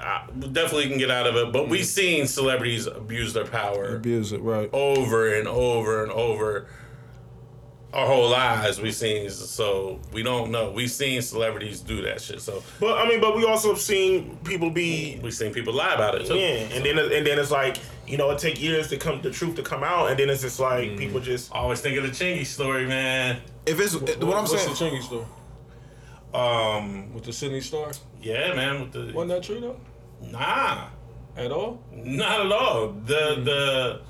I definitely can get out of it, but we've mm. seen celebrities abuse their power abuse it right. over and over and over. Our whole lives, we've seen. So we don't know. We've seen celebrities do that shit. So But I mean, but we also have seen people be we've seen people lie about it too. yeah, and then and then it's like you know it take years to come the truth to come out, and then it's just like people just Always think of the Chingy story, man. if it's what, I'm What's saying, the Chingy story Um, with the Sidney Starr? yeah, man. With the Wasn't that true though? nah, At all? not at all. The the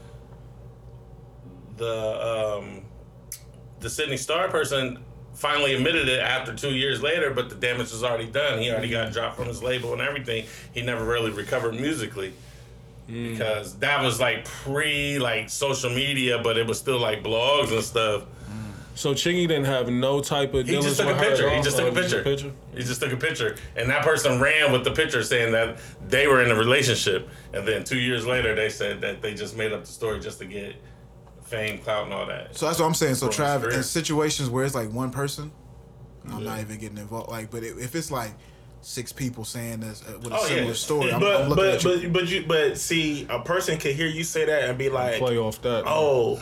the um the Sidney Starr person finally admitted it after two years later, but the damage was already done. He already got dropped from his label and everything. He never really recovered musically. Because that was like pre like social media, but it was still like blogs and stuff. So Chingy didn't have no type of. He just took a with her at picture. He just took a Oh, picture. picture. He just took a picture, and that person ran with the picture, saying that they were in a relationship. And then two years later, they said that they just made up the story just to get fame, clout, and all that. so that's what I'm saying. So From his Trav, in situations where it's like one person, I'm not even getting involved. Like, but if it's like six people saying this uh, with a Oh, yeah. similar story, I'm, but I'm looking but at you. but but you but see a person can hear you say that and be like Play off that. oh.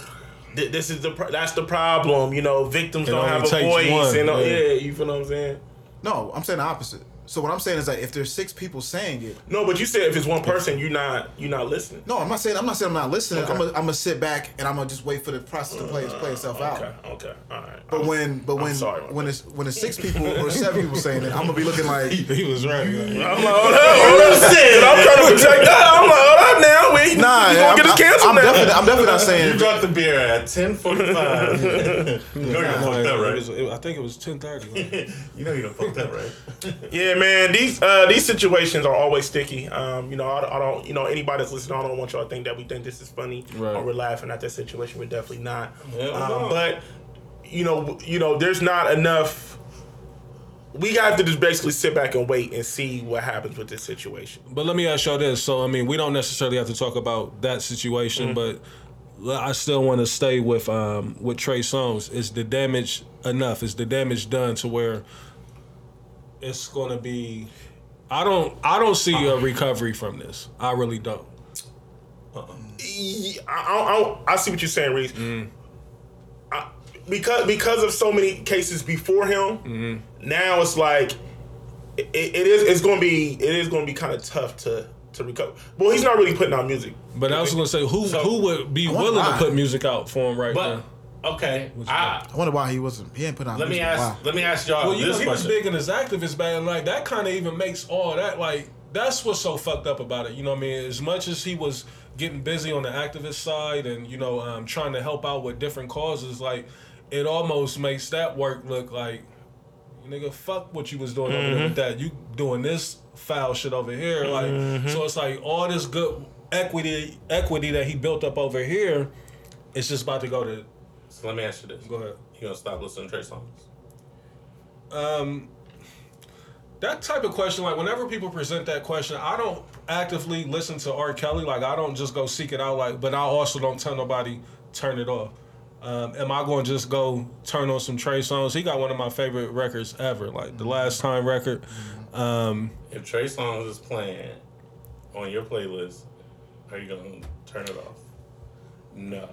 th- This is the that's the problem, you know. Victims It don't have a voice, one, and uh, yeah. yeah, you feel what I'm saying. no, I'm saying the opposite. So what I'm saying is like if there's six people saying it, No, but you said if it's one person, you're not you're not listening. no, I'm not saying I'm not saying I'm not listening. Okay. I'm gonna I'm gonna sit back and I'm gonna just wait for the process to play mm, play itself out. Okay, okay, all right. But I'm- when but when sorry when it's when it's six people or seven people saying it, I'm gonna be looking like [LAUGHS] he was right. I'm like, hold up, hold shit. I'm trying to protect that. I'm like, oh, hold up now. We, nah. we I'm, gonna get us I'm- canceled I'm now. definitely I'm definitely not saying You saying. dropped the beer at ten forty five. [LAUGHS] you know you done fucked up, [LAUGHS] right? I think it was ten thirty. You know you done fucked up, right? Yeah, man. These uh, these situations are always sticky. Um, you know, I, I don't. You know, anybody that's listening, I don't want y'all to think that we think this is funny Right. or we're laughing at that situation. We're definitely not. Yeah, um. But you know, you know, there's not enough. We have to just basically sit back and wait and see what happens with this situation. But let me ask y'all this. So I mean, we don't necessarily have to talk about that situation, Mm-hmm. but I still want to stay with um with Trey Songz. Is the damage enough? Is the damage done to where it's gonna be? I don't. I don't see a recovery from this. I really don't. Uh-uh. I, I, I, I see what you're saying, Reese. Mm-hmm. I, because because of so many cases before him, mm-hmm. now it's like it, it is it's going to be it is going to be kind of tough to to recover. Well, he's not really putting out music. But I was gonna say, who So- who would be wonder willing to put music out for him right But now? Okay, I, I wonder why he wasn't. He ain't put out. let me ask. Why? Let me ask y'all Well, you know, this he was big in his activist bag, and like that kind of even makes all that like that's what's so fucked up about it. You know what I mean? As much as he was getting busy on the activist side and you know um, trying to help out with different causes, like it almost makes that work look like nigga, fuck what you was doing over there with that. You doing this foul shit over here, like so. It's like all this good equity equity that he built up over here, it's just about to go to So let me ask you this: Go ahead. You gonna stop listening to Trey Songz? Um, that type of question, like whenever people present that question, I don't actively listen to R. Kelly. Like I don't just go seek it out. Like, but I also don't tell nobody turn it off. Um, am I going to just go turn on some Trey Songz? He got one of my favorite records ever, like the Last Time record. Um, If Trey Songz is playing on your playlist, are you gonna turn it off? No,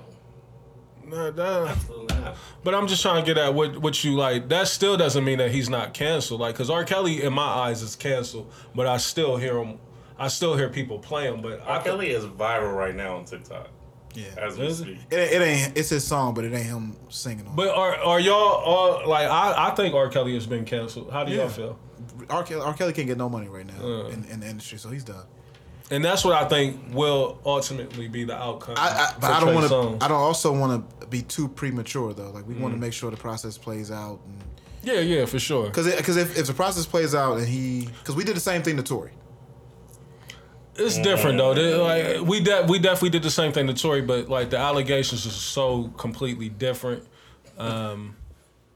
nah, nah. absolutely not. But I'm just trying to get at what what you like. That still doesn't mean that he's not canceled. Like, cause R. Kelly, in my eyes, is canceled. But I still hear him. I still hear people play him. But I R. Kelly is viral right now on TikTok Yeah. as we it? speak. It, it ain't. It's his song, but it ain't him singing on. But are are y'all all like I, I think R. Kelly has been canceled. How do Yeah. y'all feel? R. Kelly, R. Kelly can't get no money right now Uh. in, in the industry, so he's done. And that's what I think will ultimately be the outcome. I, I, but I don't want to. I don't also want to be too premature though. Like we Mm. want to make sure the process plays out, Yeah, yeah, for sure. because because if, if the process plays out and he because we did the same thing to Tory. It's different though. They- like we de- we definitely did the same thing to Tory, but like the allegations are so completely different. Um,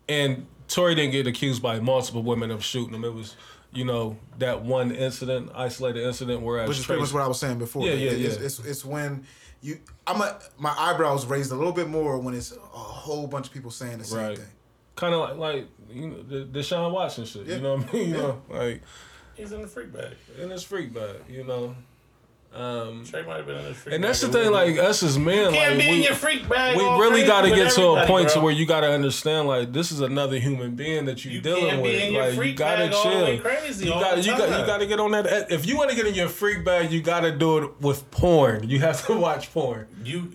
and Tory didn't get accused by multiple women of shooting him. It was, you know, that one incident, isolated incident. Whereas Which is pretty much what I was saying before. Yeah, yeah, It's, yeah. it's, it's when you I'm a, my eyebrows raised a little bit more when it's a whole bunch of people saying the same Right. thing. kind of like like you know the Deshaun Watson shit. Yeah. You know what I mean? [LAUGHS] You Yeah. know, like He's in the freak bag. in his freak bag. You know. Um, Trey might have been in the freak and that's the thing, like us as men, like we, your freak bag. we really got to get to a point to where you got to understand, like this is another human being that you, You dealing with. like you gotta bag all the chill. crazy you got the you got you got to get on that. If you want to get in your freak bag, you got to do it with porn. You have to [LAUGHS] watch porn. you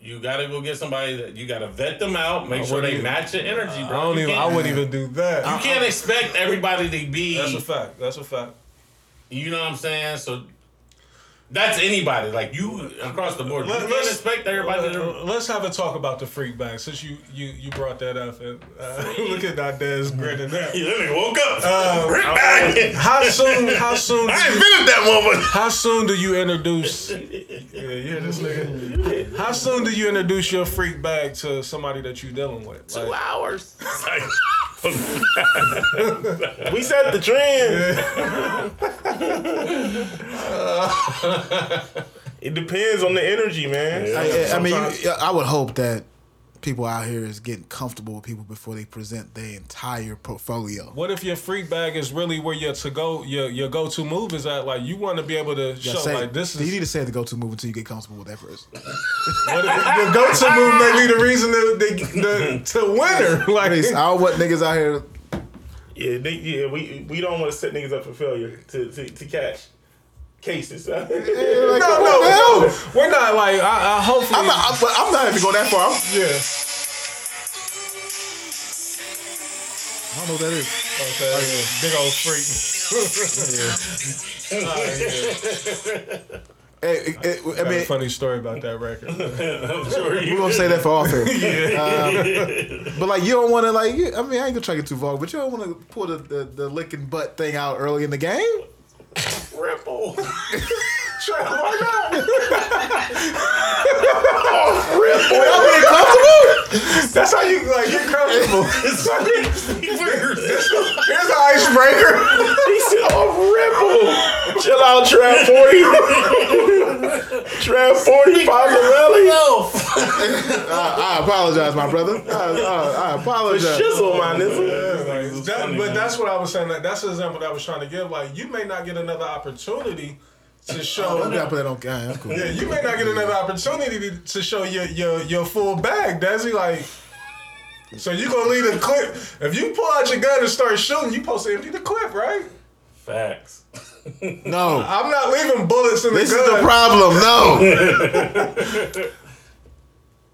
you gotta go get somebody that you gotta vet them out, make sure they even- match your energy, I don't You even. I wouldn't even do that. You can't expect everybody to be. That's a fact. That's a fact. You know what I'm saying? So that's anybody. Like you across the board. You Let- can't let's- expect everybody to. Let's have a talk about the freak bag since you you you brought that up. And, uh, [LAUGHS] look at that Dez grinning there. [LAUGHS] Yeah, that nigga woke up. Uh, [LAUGHS] Freak bag. How soon? How soon? I you- invented that moment. How soon do you introduce? Yeah, you hear this nigga? How soon do you introduce your freak bag to somebody that you're dealing with? Two Like, hours. We set the trend. it depends on the energy, man. I, I mean, you, I would hope that people out here is getting comfortable with people before they present their entire portfolio. what if your freak bag is really where your to go your your go to move is at? Like you want to be able to Yeah, show say- like this you is need to say the go-to move until you get comfortable with that first. [LAUGHS] what if your go to move may be the reason to to, to, to winner. [LAUGHS] Like Please, I don't niggas out here. Yeah, they, yeah, we we don't want to set niggas up for failure to to, to catch cases. [LAUGHS] Like, no, no, no. We're not like I, I hopefully I'm not. I'm, but I'm not even going that far. I'm, yeah. I don't know what that is. Okay, big old freak. [LAUGHS] Hey, it, it, I Got a funny story about that record. [LAUGHS] I'm sure you. we're gonna say that for off air. Um, but like, you don't want to like. I mean, I ain't gonna try to get too vulgar, but you don't want to pull the, the the licking butt thing out early in the game. Ripple. [LAUGHS] Why oh not? [LAUGHS] Oh, that's how you like [LAUGHS] get comfortable. Here's an icebreaker. He said, "Oh, Ripple, chill out, Trap Forty, [LAUGHS] Trap Forty, Pagliarelli, I, uh, I apologize, my brother. I, I, I apologize. Shizzle, my nigga." That- but that's what I was saying. Like, that's the example that I was trying to give. Like you may not get another opportunity to show. I'm gonna put that on. Yeah, that's cool. Yeah, you may not get another opportunity to, to show your your your full bag, Desi. Like, so you gonna leave the clip? If you pull out your gun and start shooting, you supposed to empty the clip, right? Facts. No, I'm not leaving bullets in this the gun. This is the problem. No. [LAUGHS]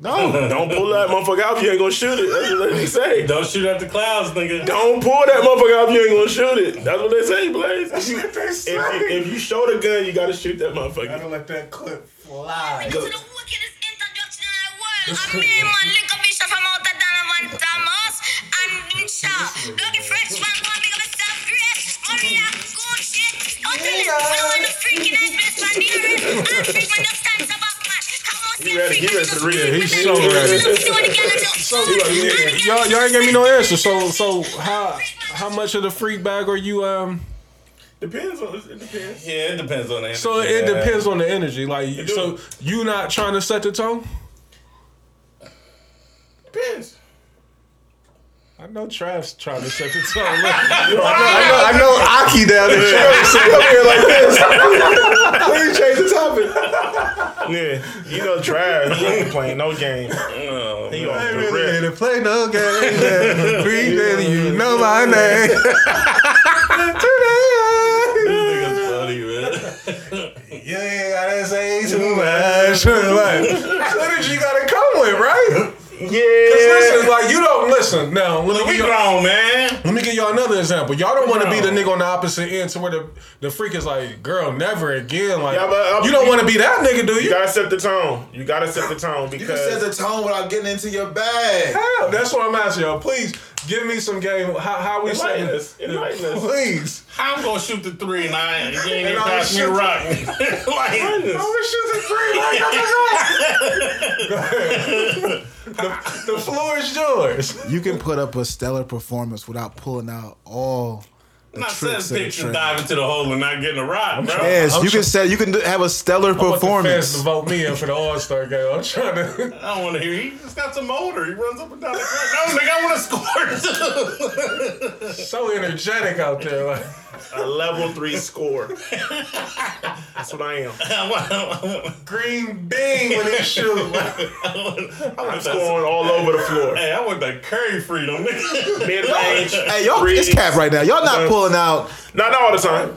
No. [LAUGHS] Don't pull that motherfucker out if you ain't gonna shoot it. That's what they say. Don't shoot at the clouds, nigga. Don't pull that motherfucker out if you ain't gonna shoot it. That's what they say, Blaze. If you, what they if, you, if you show the gun, you gotta shoot that motherfucker. Gotta let that clip fly. To the wickedest introduction in. I mean, man, lick a bishop from out of Donovan Thomas and Shaw. Lucky Fresh man, come big up yourself, great. Maria, good shit. Don't tell him, we don't want the freaking ass best man near it. I'm freak when the stands up, man. Come on, He ready- he ready to read it. He's so ready. So y'all, y'all ain't gave me no answer. So so how how much of the freak bag are you um? Depends on it depends. Yeah, it depends on the energy. So it Yeah. depends on the energy. Like so you not trying to set the tone. Depends. I know Trav's trying to set the tone. [LAUGHS] Look, I know, I know, I know Aki down there trying to sit up here like this. [LAUGHS] Please change the topic. [LAUGHS] Yeah, you know, trash. He ain't playing no game. Oh, He man. on I the really rip. to play no game. Freak daddy, you know my name. Nigga's funny, man. [LAUGHS] [LAUGHS] You ain't gotta say too much. Like, energy gotta come with, right? Cause Yeah. listen, like you don't listen. Now, let me, We give y'all, grown, man. let me give y'all another example. Y'all don't want to be the nigga on the opposite end to where the, the freak is like, girl, never again. Like, Yeah, but, uh, you don't want to be that nigga, do You you? gotta set the tone. You gotta set the tone You because can set the tone without getting into your bag. Hell, that's what I'm asking y'all. Please give me some game. How, how we Enlighten say us. Enlighten us. Please. I'm gonna shoot the three and I and you ain't even And I'm pass me the shooting- rock. [LAUGHS] like, I'm gonna shoot the three. Like, Go ahead. the, the floor is yours. You can put up a stellar performance without pulling out all the I'm not saying tricks of picture trade. dive into the hole and not getting a rock, bro. Yes, I'm you try- can say you can have a stellar I want the fans to performance. vote me in for the All Star game. I'm trying to. I don't want to hear. He just got some motor. He runs up and down the court. No, nigga, I want to score too. so energetic out there. Like, a level three score. That's what I am. [LAUGHS] I want- I want- green bean when he shoot. I want I'm scoring all over the floor. Hey, I want that curry freedom, nigga. Mid range. Hey, y'all, it's cap right now. Y'all not pulling out. Not, not all the time.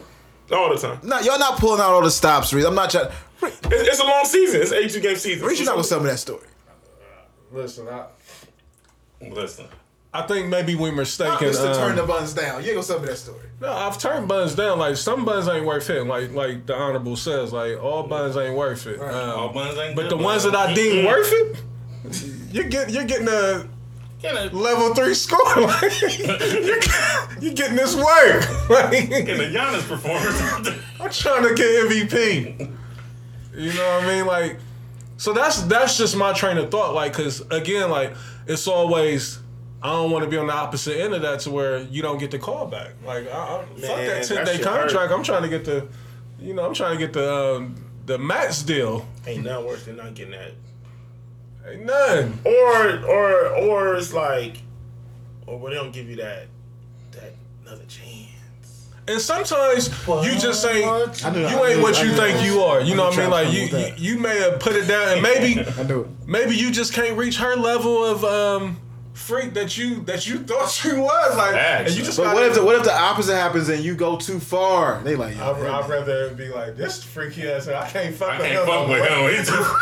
Not all the time. No, y'all not pulling out all the stops, Reese. I'm not trying. It's, it's a long season. It's an 82 game season. Reese, you not gonna tell me that story. listen, I, Listen, I think maybe we mistaken. It's to um, turn the buns down. You ain't gonna tell me that story. No, I've turned buns down. Like some buns ain't worth it. Like like the honorable says, like all buns ain't worth it. Um, all buns ain't but good, the ones man. that I deem worth it, [LAUGHS] you get you're getting a Get a, level three score. [LAUGHS] Like, you're, you're getting this work. [LAUGHS] Like, get a Giannis performance. [LAUGHS] I'm trying to get MVP. You know what I mean? Like, so that's that's just my train of thought. Like, cause again, like it's always I don't want to be on the opposite end of that to where you don't get the call back. Like, I, I, fuck that ten day contract. hurt. I'm trying to get the, you know, I'm trying to get the um, the max deal. Ain't nothing worse than not getting that. Ain't none. Or or or it's like, or where they don't give you that that another chance. And sometimes you just say you I ain't what you think you are. You know what I mean? Like you, you you may have put it down, and [LAUGHS] maybe I do it. maybe you just can't reach her level of um freak that you that you thought [LAUGHS] you was like, Facts. and you just. But what if the what if the opposite happens and you go too far? They like, I'd, yo, I'd rather it be like this freaky ass. I can't fuck I with can't him. fuck no with him. He too. [LAUGHS]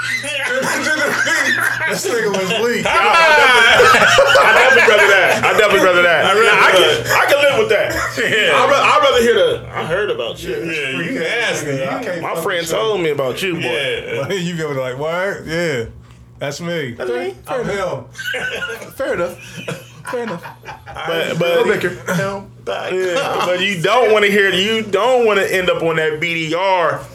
[LAUGHS] this nigga was weak. I definitely rather that. I definitely rather that. I, rather I can I can live with that. Yeah. I'd rather, I'd rather hear the. I heard about you. Yeah, you can ask me. My friend told me about you, boy. Yeah. you be able to like, what? Yeah, that's me. That's me. I'm him. [LAUGHS] fair enough. Fair enough. But but, yeah, but you don't want to hear. You don't want to end up on that BDR.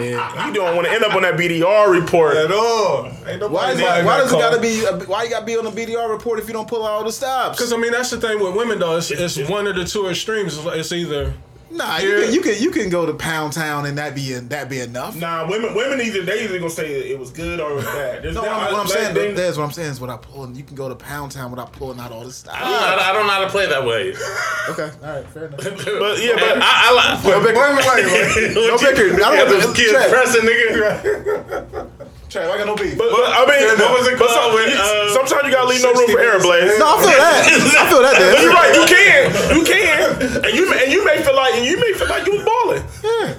Yeah. You don't want to end up on that BDR report. At all. Why, is it, why that does it gotta be? Why you gotta be on the BDR report if you don't pull out all the stops? Because I mean, that's the thing with women though. It's, it's one of the two extremes. It's either nah, you can, you can you can go to Pound Town and that be that be enough. Nah, women women either they either gonna say it was good or it was bad. There's No, no- what I'm saying, they- that's what I'm saying is without pulling. You can go to Pound Town without pulling out all the stops. I, I don't know how to play that way. [LAUGHS] Okay, all right, fair enough. [LAUGHS] But yeah, but I, I like. No bicker. No [LAUGHS] bicker. I don't want them to- kids pressing, nigga. Trav, I got no beef. But, but I mean, What was but called some- with, uh, sometimes you gotta leave no room for error, Blaze. no, I feel that. [LAUGHS] I feel that. But you're right. You can. You can. And you may- and you may feel like and you may feel like you was balling. Yeah.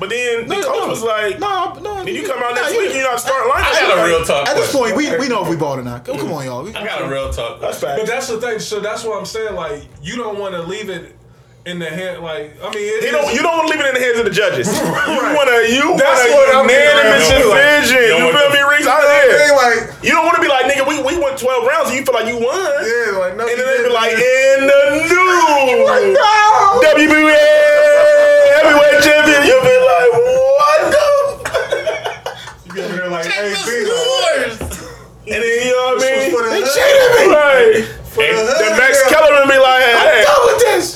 But then the No, coach no. was like, No, no. Then you come out next you- week and you're not starting lineup. I got a real talk. At this point, we, we know if we bought or not. Come, come on, y'all. We, I got a real talk. That's question. But that's the thing. So that's what I'm saying. Like, you don't want to leave it in the head, like I mean, it, you don't you don't want to leave it in the hands of the judges. [LAUGHS] right. You want to you That's want a unanimous decision. You, feel me, Reese? I did. Like you don't want to be like nigga. We, we went twelve rounds. and You feel like you won. Yeah, like no. And then they be like in the [LAUGHS] news. like, no. WBA heavyweight champion. You be like what the? [LAUGHS] you be there like hey, scores. And then you know what I mean? They cheated me. Like, the Max Kellerman be like.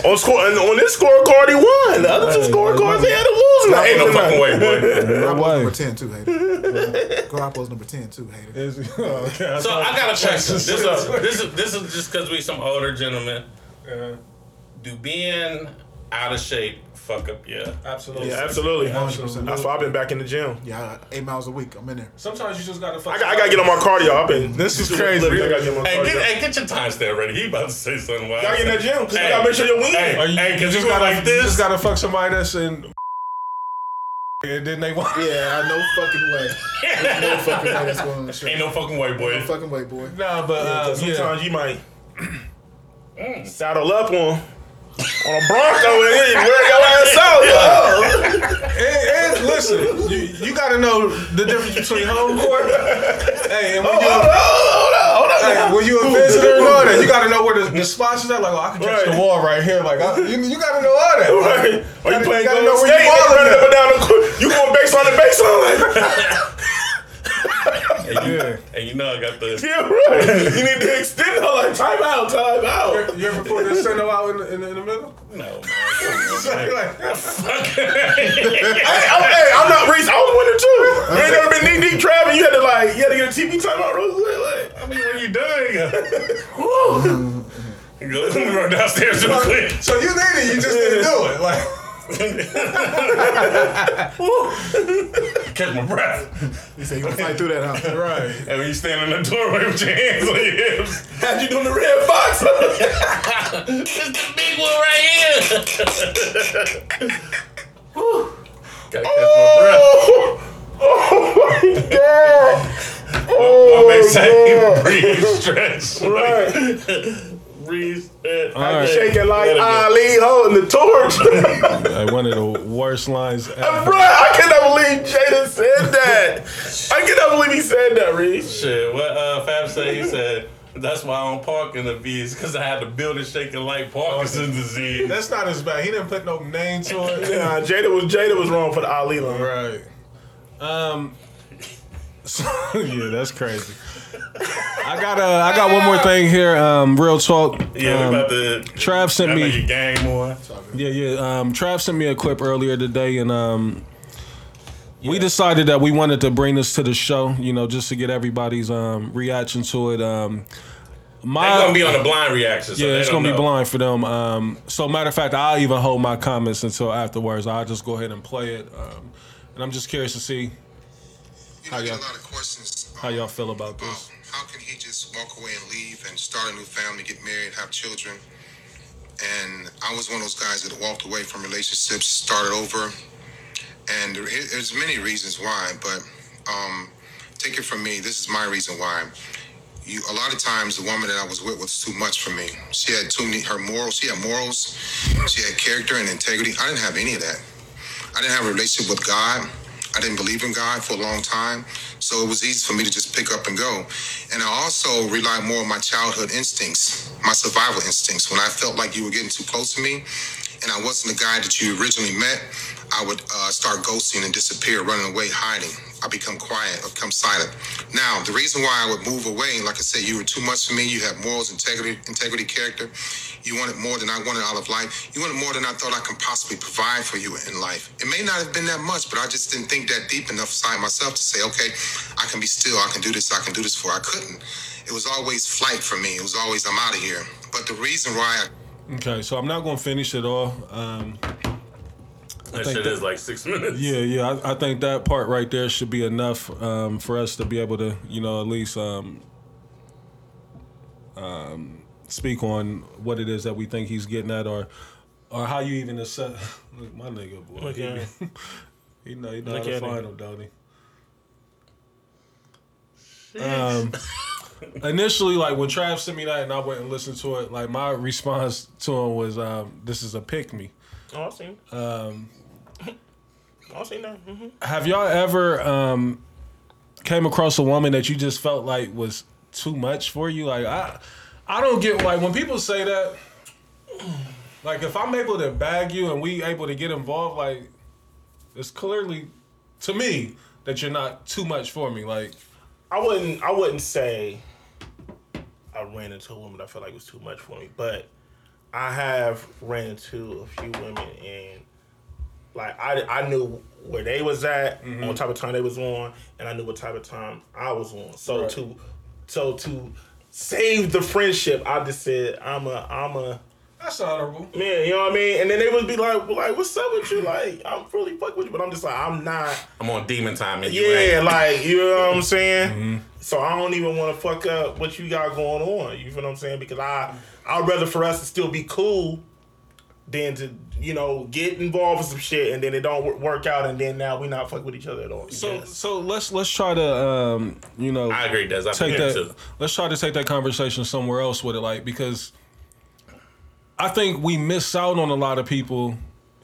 On score and on this scorecard, he won. The other two scorecards, he had to lose. Ain't no fucking way, boy. Number ten too, hater. Garoppolo's number ten too, hater. So I gotta check this. This is [LAUGHS] this is this is just because we some older gentlemen. Do being out of shape fuck up yeah. absolutely. Yeah, absolutely. Absolutely. That's why I've been back in the gym. Yeah, eight miles a week. I'm in there. Sometimes you just gotta. Fuck I, got, I gotta get on my cardio. I've been. This is I crazy. gotta get on my Hey, cardio. get, hey, get your time stamp ready. He about to say something. Wild. Gotta get in that gym. 'cause you Hey. gotta make sure you're winning. Hey, Or you, hey, cause just you go gotta like You just gotta fuck somebody that's in. [LAUGHS] And then they want. Yeah, I no fucking way. There's no [LAUGHS] fucking way that's going on the show. Ain't no fucking way, boy. No fucking way, boy. Nah, but uh, Because yeah. sometimes you might saddle up on on a Bronco and then you wear your ass out. Yo. And, listen, you, you gotta know the difference between home court. Hey, and when Hold you on, hold on, hold on. hey, when you a visitor and all that, you gotta know where the, the spots is at. Like, oh, I can catch Right. the wall right here. Like, I, you, you gotta know all that. Like, Right. Or you gotta- playing gotta Golden know you running up and down the court. You going baseline to baseline like, [LAUGHS] Yeah. And you know I got the. yeah, right. [LAUGHS] You need to extend it like time out, time out. You ever put this center out in the, in the, in the middle? No, man. [LAUGHS] like, [LAUGHS] Hey, I'm, hey, I'm not Reese. I was winning too. You ain't never been knee deep trapping. You had to like, you had to get a TV timeout real quick. Like, I mean, when you done, you go run downstairs real quick. so you did it, you just didn't do it. Like, [LAUGHS] Catch my breath. He said you gonna fight through that, huh? [LAUGHS] right. And when you stand in the doorway with your hands on your hips, had you doing the red fox? it's [LAUGHS] the big one right here. Gotta catch my oh. breath. oh, oh my god. I Oh, may say God. breathe, stretch, Right. like, breathe, stretch. All right. Shaking like it go. Ali holding the torch. Like, one of the worst lines ever. Bruh, I cannot believe Jada said that. I cannot believe he said that, Reese. Shit, what uh, Fab said, he said, that's why I don't park in the V's, because I had to build it shaking like Parkinson's disease. That's not as bad. He didn't put no name to it. Nah, Jada was Jada was wrong for the Ali line. Right. Um. So- [LAUGHS] yeah, that's crazy. I got uh, I got one more thing here. Um, real talk. Yeah, um, about to. Trav sent me. you gang more. Yeah, yeah. Um, Trav sent me a clip earlier today, and um, we decided that we wanted to bring this to the show. You know, just to get everybody's um reaction to it. Um, my They're gonna be on the blind reaction. So yeah, it's gonna be blind for them. Um, so matter of fact, I'll even hold my comments until afterwards. I'll just go ahead and play it. Um, and I'm just curious to see You How know, I get y'all- a lot of questions. how y'all feel about about this. how can he just walk away and leave and start a new family, get married, have children? And I was one of those guys that walked away from relationships, started over, and there, there's many reasons why. But um, take it from me, this is my reason why. You, a lot of times, the woman that I was with was too much for me. She had too many her morals. She had morals. She had character and integrity. I didn't have any of that. I didn't have a relationship with God. I didn't believe in God for a long time. So it was easy for me to just pick up and go. And I also relied more on my childhood instincts, my survival instincts. When I felt like you were getting too close to me and I wasn't the guy that you originally met, I would uh, start ghosting and disappear, running away, hiding. I become quiet or become silent. Now, the reason why I would move away, like I said, you were too much for me. You had morals, integrity, integrity, character. You wanted more than I wanted out of life. You wanted more than I thought I could possibly provide for you in life. It may not have been that much, but I just didn't think that deep enough inside myself to say, okay, I can be still. I can do this. I can do this for. I couldn't. It was always flight for me. It was always I'm out of here. But the reason why I Okay, so I'm not gonna finish it all. Um, That think shit that- is like six minutes. yeah, yeah, I, I think that part right there should be enough um, for us to be able to, you know, at least um, um, speak on what it is that we think he's getting at, or or how you even assess. [LAUGHS] Look, my nigga, boy, Look he, at him. [LAUGHS] he know he know Look how to at him. find him, don't he? Um, [LAUGHS] initially, like when Trav sent me that and I went and listened to it, like my response to him was, um, "This is a pick me." Oh, I've seen. Um, I've seen that. hmm Have y'all ever um, came across a woman that you just felt like was too much for you? Like I, I don't get like when people say that. Like if I'm able to bag you and we able to get involved, like it's clearly to me that you're not too much for me. Like I wouldn't. I wouldn't say I ran into a woman I felt like was too much for me, but I have ran into a few women and Like I, I knew where they was at, Mm-hmm. what type of time they was on, and I knew what type of time I was on. So Right. to, so to save the friendship, I just said I'm a, I'm a. That's honorable. Man, you know what I mean? And then they would be like, well, like, what's up with you? Like, I'm really fuck with you, but I'm just like, I'm not. I'm on demon time and Yeah, ain't. like, you know what I'm saying? Mm-hmm. So I don't even want to fuck up what you got going on. You feel what I'm saying? Because I, I'd rather for us to still be cool than to, you know, get involved with some shit and then it don't work out and then now we not fuck with each other at all. So Yes. so let's let's try to um you know I agree, Des. I take that. too. Let's try to take that conversation somewhere else with it, like because I think we miss out on a lot of people,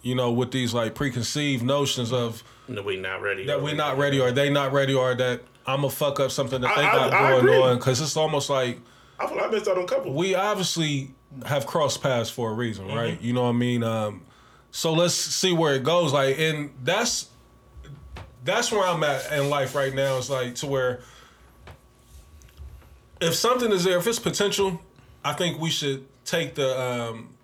you know, with these like preconceived notions of that we not ready. that we're not ready or they not ready or that I'm gonna fuck up something that they I- I- got I going agree. on because it's almost like I feel like I missed out on a couple. we obviously have crossed paths for a reason, right? You know what I mean? Um, so let's see where it goes. Like, and that's that's where I'm at in life right now. It's like to where if something is there, if it's potential, I think we should take the um,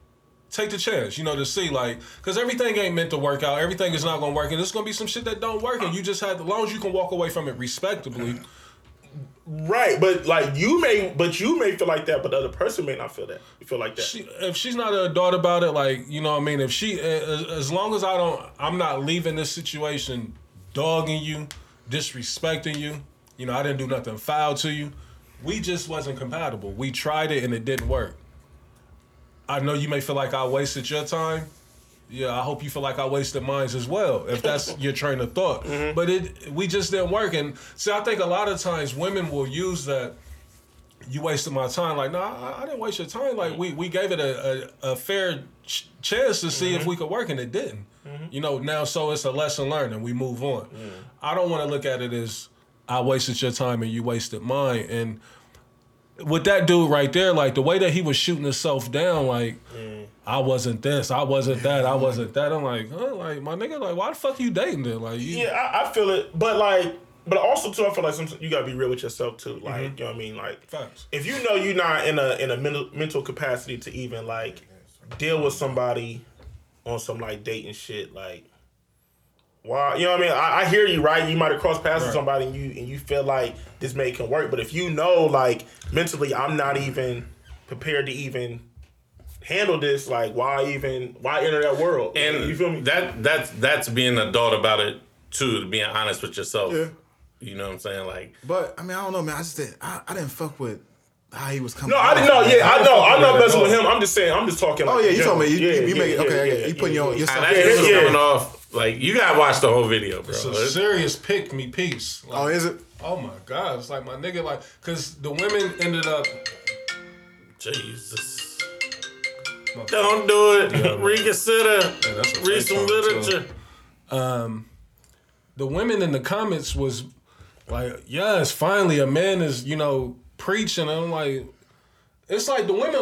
take the chance. You know, to see like because everything ain't meant to work out. Everything is not gonna work, and there's gonna be some shit that don't work, and you just have as long as you can walk away from it respectably. Right, but like you may, but you may feel like that, but the other person may not feel that. You feel like that. she, if she's not an adult about it, like you know, what I mean, if she, as, as long as I don't, I'm not leaving this situation, dogging you, disrespecting you. You know, I didn't do nothing foul to you. We just wasn't compatible. We tried it and it didn't work. I know you may feel like I wasted your time. Yeah, I hope you feel like I wasted mine as well, if that's [LAUGHS] your train of thought. Mm-hmm. But it, we just didn't work. And see, I think a lot of times women will use that you wasted my time. Like, no, I, I didn't waste your time. Like, we, we gave it a, a, a fair ch- chance to see if mm-hmm. we could work, and it didn't. Mm-hmm. You know, now so it's a lesson learned, and we move on. I don't want to look at it as I wasted your time and you wasted mine. And with that dude right there, like the way that he was shooting himself down, like I wasn't this, I wasn't that, I wasn't that. I'm like, huh? like my nigga, like why the fuck you dating then? Like, you, Yeah, I, I feel it, but like, but also too, I feel like sometimes you gotta be real with yourself too. Like, Mm-hmm. you know what I mean? Like, Facts. if you know you're not in a in a mental mental capacity to even like deal with somebody on some like dating shit, like, why? You know what I mean? I, I hear you, right? You might have crossed paths with somebody and you and you feel like this may can work, but if you know like mentally, I'm not even prepared to even handle this, like, why even why enter that world? And you feel me? That that's that's being an adult about it too. Being honest with yourself. Yeah. You know what I'm saying? Like, But I mean, I don't know, man. I just did. I, I didn't fuck with how he was coming. No, I didn't know. Yeah, I know. I'm not messing with him. I'm just saying. I'm just talking. Like, Oh yeah, in you told me. You, Yeah, you, you yeah, make it. yeah, Okay, I yeah, get it. you yeah, putting your yeah. yourself. that Yeah, shit was yeah. coming off. Like, you gotta watch the whole video, bro. It's a It's- serious pick me piece. Oh, like, Oh, is it? Oh my god, it's like my nigga, like, cause the women ended up. Jesus. Don't do it. Reconsider. Yeah, that's Read some fake song, too. literature. Um, the women in the comments was like, yes, finally a man is, you know, preaching. I'm like, it's like the women.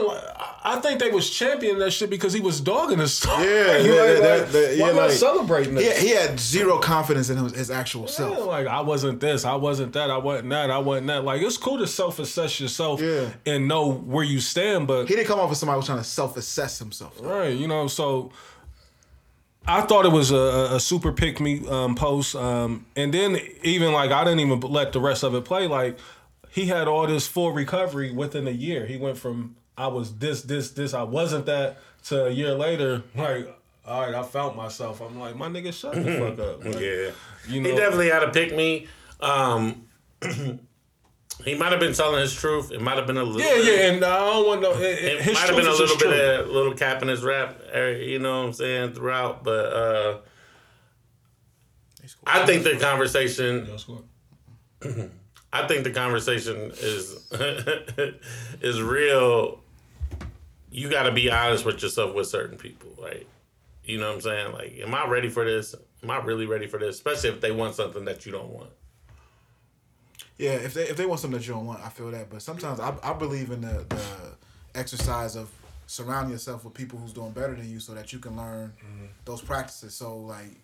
I- think they was championing that shit because he was dogging his song. [LAUGHS] Yeah, Like, yeah, like, that- that- why yeah, not like- celebrating He, that? he had zero confidence in his, his actual Yeah, self. like I wasn't this, I wasn't that, I wasn't that, I wasn't that. Like it's cool to self-assess yourself Yeah. and know where you stand, but He didn't come off as somebody who was trying to self-assess himself. Right, you know, so I thought it was a, a- a super pick me um, post, um, and then even like I didn't even let the rest of it play. Like he had all this full recovery within a year. He went from I was this, this, this, I wasn't that to a year later. Like, all right, I found myself. I'm like, my nigga, shut the fuck up. Like, Yeah. you know, He definitely had to pick me. Um, [CLEARS THROAT] he might have been telling his truth. It might have been a little. yeah, yeah, and I don't want no. It, it, It might have been a little bit truth. of little cap in his rap, area, you know what I'm saying, throughout. But uh, I think the conversation That's [CLEARS THROAT] cool. I think the conversation is [LAUGHS] is real. You got to be honest with yourself with certain people, right? You know what I'm saying? Like, am I ready for this? Am I really ready for this? Especially if they want something that you don't want. Yeah, if they if they want something that you don't want, I feel that. But sometimes I, I believe in the, the exercise of surrounding yourself with people who's doing better than you, so that you can learn mm-hmm. those practices. So like,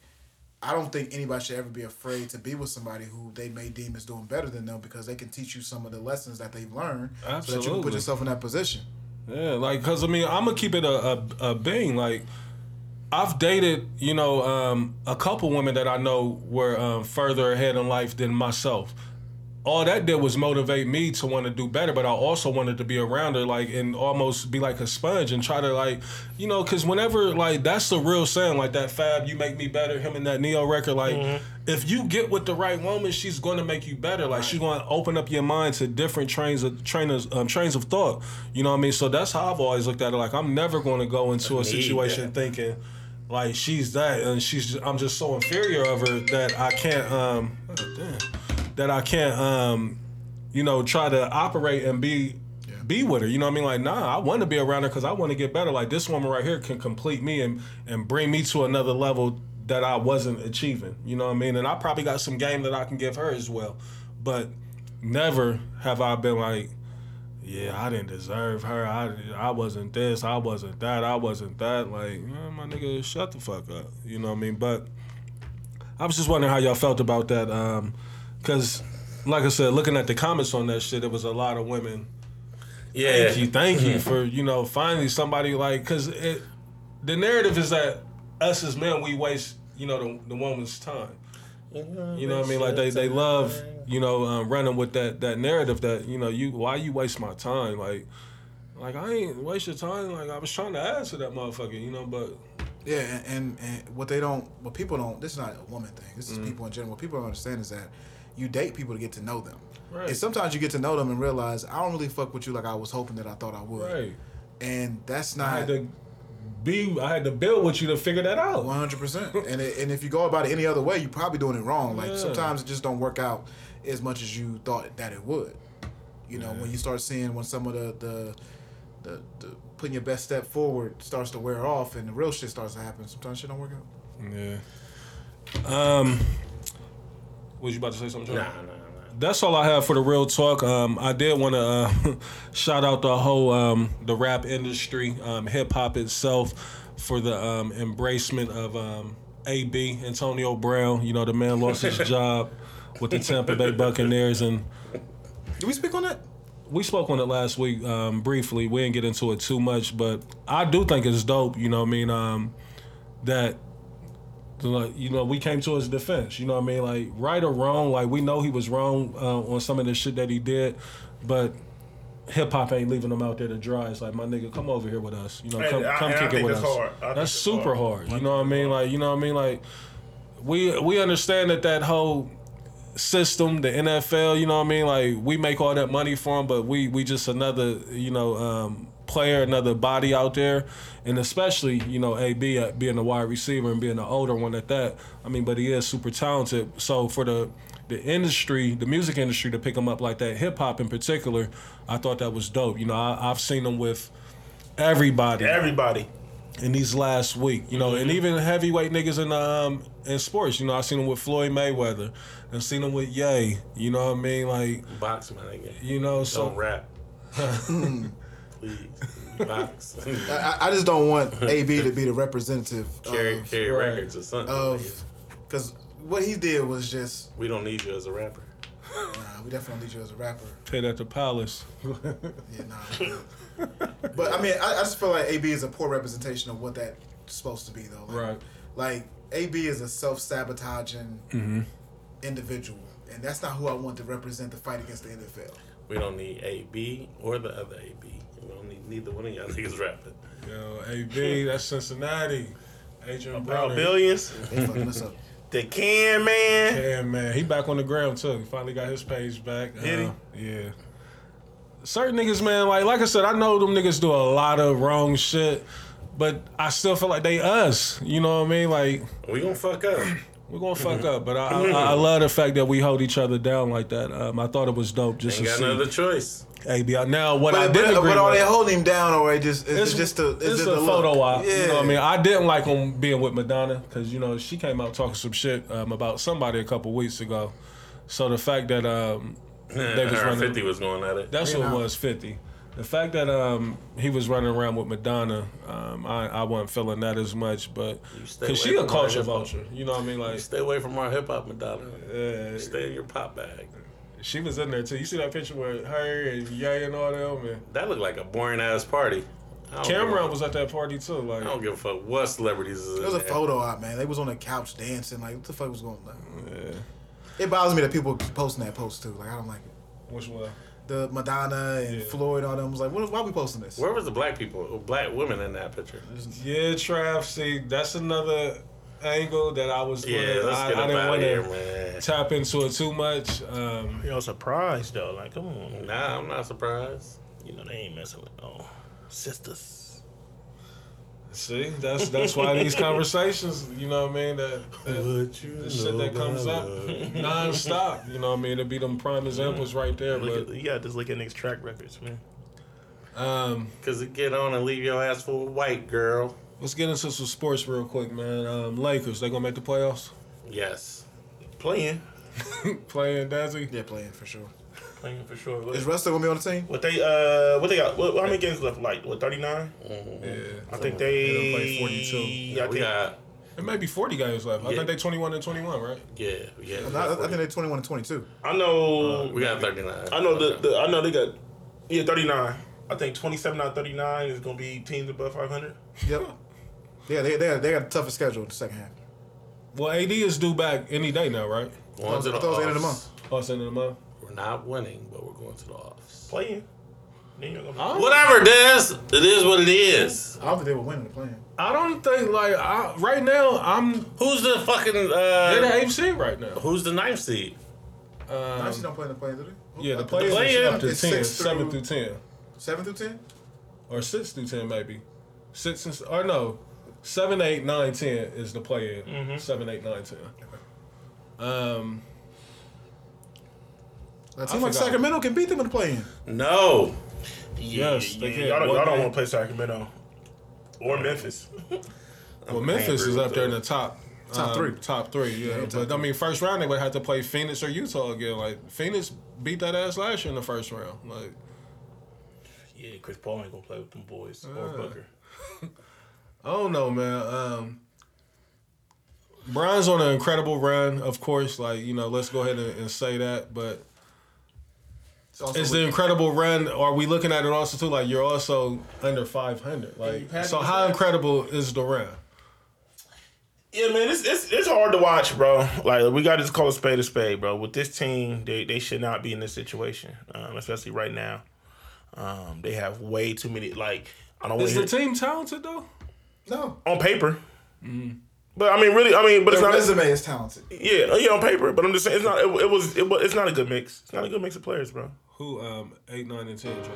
I don't think anybody should ever be afraid to be with somebody who they may deem as doing better than them because they can teach you some of the lessons that they've learned, so that you can put yourself in that position. Yeah, like, cause I mean, I'm gonna keep it a a, a bang. Like, I've dated, you know, um, a couple women that I know were um, further ahead in life than myself. All that did was motivate me to want to do better, but I also wanted to be around her, like, and almost be like a sponge and try to, like, you know, because whenever, like, that's the real saying, like that Fab, you make me better, him and that Ne-Yo record, like, if you get with the right woman, she's going to make you better. Like, she's going to open up your mind to different trains of trainers, um, trains of thought. You know what I mean? So that's how I've always looked at it. Like, I'm never going to go into a situation that. thinking like she's that and she's I'm just so inferior of her that I can't um oh, damn, that I can't um you know try to operate and be be with her you know what I mean like nah I want to be around her because I want to get better like this woman right here can complete me and and bring me to another level that I wasn't achieving you know what I mean and I probably got some game that I can give her as well but never have I been like yeah, I didn't deserve her. I, I wasn't this. I wasn't that. I wasn't that. Like, my nigga, shut the fuck up. You know what I mean? But I was just wondering how y'all felt about that. Um, cause, like I said, looking at the comments on that shit, it was a lot of women. Yeah. Thank you, thank you for you know finally somebody like, cause it, the narrative is that us as men we waste you know the, the woman's time. You know what I mean? Like they, they love, you know, um, running with that that narrative that you know you why you waste my time like, like I ain't waste your time. Like I was trying to answer that motherfucker, you know, but Yeah, and, and, and what they don't, what people don't, this is not a woman thing. This is Mm-hmm. people in general. What people don't understand is that you date people to get to know them. Right. And sometimes you get to know them and realize I don't really fuck with you like I was hoping that I thought I would. right, And that's I not had to be, I had to build with you to figure that out. one hundred percent. [LAUGHS] And it, and if you go about it any other way, you're probably doing it wrong. Like Yeah. sometimes it just don't work out as much as you thought that it would. You know, when you start seeing when some of the the the, the putting your best step forward starts to wear off and the real shit starts to happen, sometimes shit don't work out. Yeah. Um, was you about to say something? Nah, nah, nah. that's all I have for the real talk. Um, I did want to uh, [LAUGHS] shout out the whole um, the rap industry, um, hip hop itself, for the um, embracement of um, AB Antonio Brown. You know, the man lost his [LAUGHS] job with the Tampa Bay Buccaneers, and Did we speak on that? we spoke on it last week um, briefly. We didn't get into it too much, but I do think it's dope. You know, what I mean um, that. Like, you know, we came to his defense. You know what I mean? Like, right or wrong, like we know he was wrong uh, on some of the shit that he did, but hip hop ain't leaving him out there to dry. It's like, my nigga, come over here with us. You know, come, I- come and I kick it with us. hard. That's super hard. hard. You know what I mean? Like, you know what I mean? Like, we we understand that that whole system, the NFL, you know what I mean? Like we make all that money for them, but we we just another, you know, um, player, another body out there, and especially you know AB uh, being a wide receiver and being an older one at that. I mean, but he is super talented. So for the the industry, the music industry, to pick him up like that, hip hop in particular, I thought that was dope. You know, I, I've seen him with everybody Everybody. in these last week, you know, and even heavyweight niggas in um in sports, you know, I seen him with Floyd Mayweather, and seen him with Ye, you know what I mean, like, Box, my nigga. you know, so Don't rap. [LAUGHS] [LAUGHS] Please. Box. I, I just don't want AB to be the representative carry of, carry right. records or something. of because what he did was just we don't need you as a rapper. nah, we definitely need you as a rapper. paid that to palace. Yeah, nah. but I mean, I, I just feel like AB is a poor representation of what that's supposed to be, though. Like, Right. Like AB is a self-sabotaging Mm-hmm. individual, and that's not who I want to represent the fight against the NFL. We don't need AB or the other AB. We don't need neither one of y'all [LAUGHS] niggas rapping. Yo, AB, that's Cincinnati. Adrien About Broner. billions. They fucking us up. The can man. Yeah, man, he back on the ground too. He finally got his page back. Did Uh, Yeah. Certain niggas, man, like like I said, I know them niggas do a lot of wrong shit, but I still feel like they us. You know what I mean? Like We gonna fuck up. We're gonna fuck up, but I, I, I love the fact that we hold each other down like that. Um, I thought it was dope just Ain't to got see. no other choice. AB. Now, what I But, did but, agree but are with, they holding him down, or it just is it's it just a is it's it a the photo look? op. Yeah. You know what I mean? I didn't like him being with Madonna because you know she came out talking some shit um, about somebody a couple weeks ago. So the fact that um, they was Her running, 50 was going at it. that's Yeah. what it was fifty. The fact that um, he was running around with Madonna, um, I, I wasn't feeling that as much, but stay because she a culture vulture, you know what I mean? Like, Stay away from our hip hop Madonna. uh, Stay in your pop bag. she was in there too. You see that picture with her and Ye and all them, and That looked like a boring ass party. Cameron was at that party too. Like, I don't give a fuck what celebrities is. There was a there. photo out, man. They was on the couch dancing. Like, what the fuck was going on? yeah. It bothers me that people posting that post too. Like, I don't like it. Which one? The Madonna and Yeah. Floyd, all them was like, what, why are we posting this? Where was the black people, black women in that picture? Yeah, Trav. See, that's another angle that I was. Yeah, gonna- let's I, get I didn't want to man. tap into it too much. Um, Yo, surprised though. Like, come on. Nah, I'm not surprised. You know they ain't messing with oh sisters. See, that's that's why these conversations, you know what I mean, that, that you the shit that comes up nonstop. You know what I mean? To be them prime examples right there. Look But at, you gotta just look at niggas' track records, man. um, Cause it get on and leave your ass for a white girl. let's get into some sports real quick, man. Um, Lakers, they gonna make the playoffs? Yes. Playing, [LAUGHS] Playing Dazzy? Yeah, playing for sure. Playing for sure. What, Is Russ still gonna be on the team? what they uh, what they got? What, how many games left? Like what? Thirty nine. Yeah. I think They they. done played 42. Yeah, I we think. got. It may be 40 games left. I Yeah. think they 21 and 21, right? Yeah, yeah. I, I think they're 21 and 22. I know. we got 39. I know the, the. I know they got. Yeah, thirty nine. I think twenty seven out of thirty nine is gonna be teams above five hundred. Yep. Yeah, they, they, got, they got a tougher schedule in the second half. Well, AD is due back any day now, right? Going to I the thought it was the end of the offs. Oh, it's the end of the month. We're not winning, but we're going to the offs. Playing. Then you're gonna. I Whatever, Des. It is what it is. I don't think they were winning the plan. I don't think, like, I, right now, I'm. Who's the fucking? They're the Uh, AFC right now. who's the ninth seed? Um, Actually, don't play in the play, do they? yeah, the Uh, players play-in are up to 10, is six 7 through- through 10. Seven through ten. Or 6 through 10, maybe. 6 and, or no, 7, 8, 9, 10 is the play in. Mm-hmm. 7, 8, 9, 10. Um, A team like. Sacramento can beat them in the play-in. No. yes, they can. y'all don't, y'all don't want to play Sacramento or Memphis. [LAUGHS] Well, Memphis is up there in the top. Top um, three. Top three, yeah. Yeah, top but I mean, first round they would have to play Phoenix or Utah again. Like Phoenix beat that ass last year in the first round. Like Yeah, Chris Paul ain't gonna play with them boys or Uh. Booker. [LAUGHS] I don't know, man. Um, Bron's on an incredible run, of course. Like you know, let's go ahead and, and say that. But It's also is the incredible run? Are we looking at it also too? Like you're also under 500. Like so, how say- incredible is the run? Yeah, man, it's, it's it's hard to watch, bro. Like we got to call a spade a spade, bro. With this team, they they should not be in this situation, um, especially right now. Um, they have way too many. Like I don't want Is to the team talented though? no. on paper. But I mean, really, I mean, but it's not. resume is talented. Yeah, yeah, on paper. But I'm just saying, it's not. It, it was. It was. It's not a good mix. It's not a good mix of players, bro. Who um eight, nine, and ten, Joe?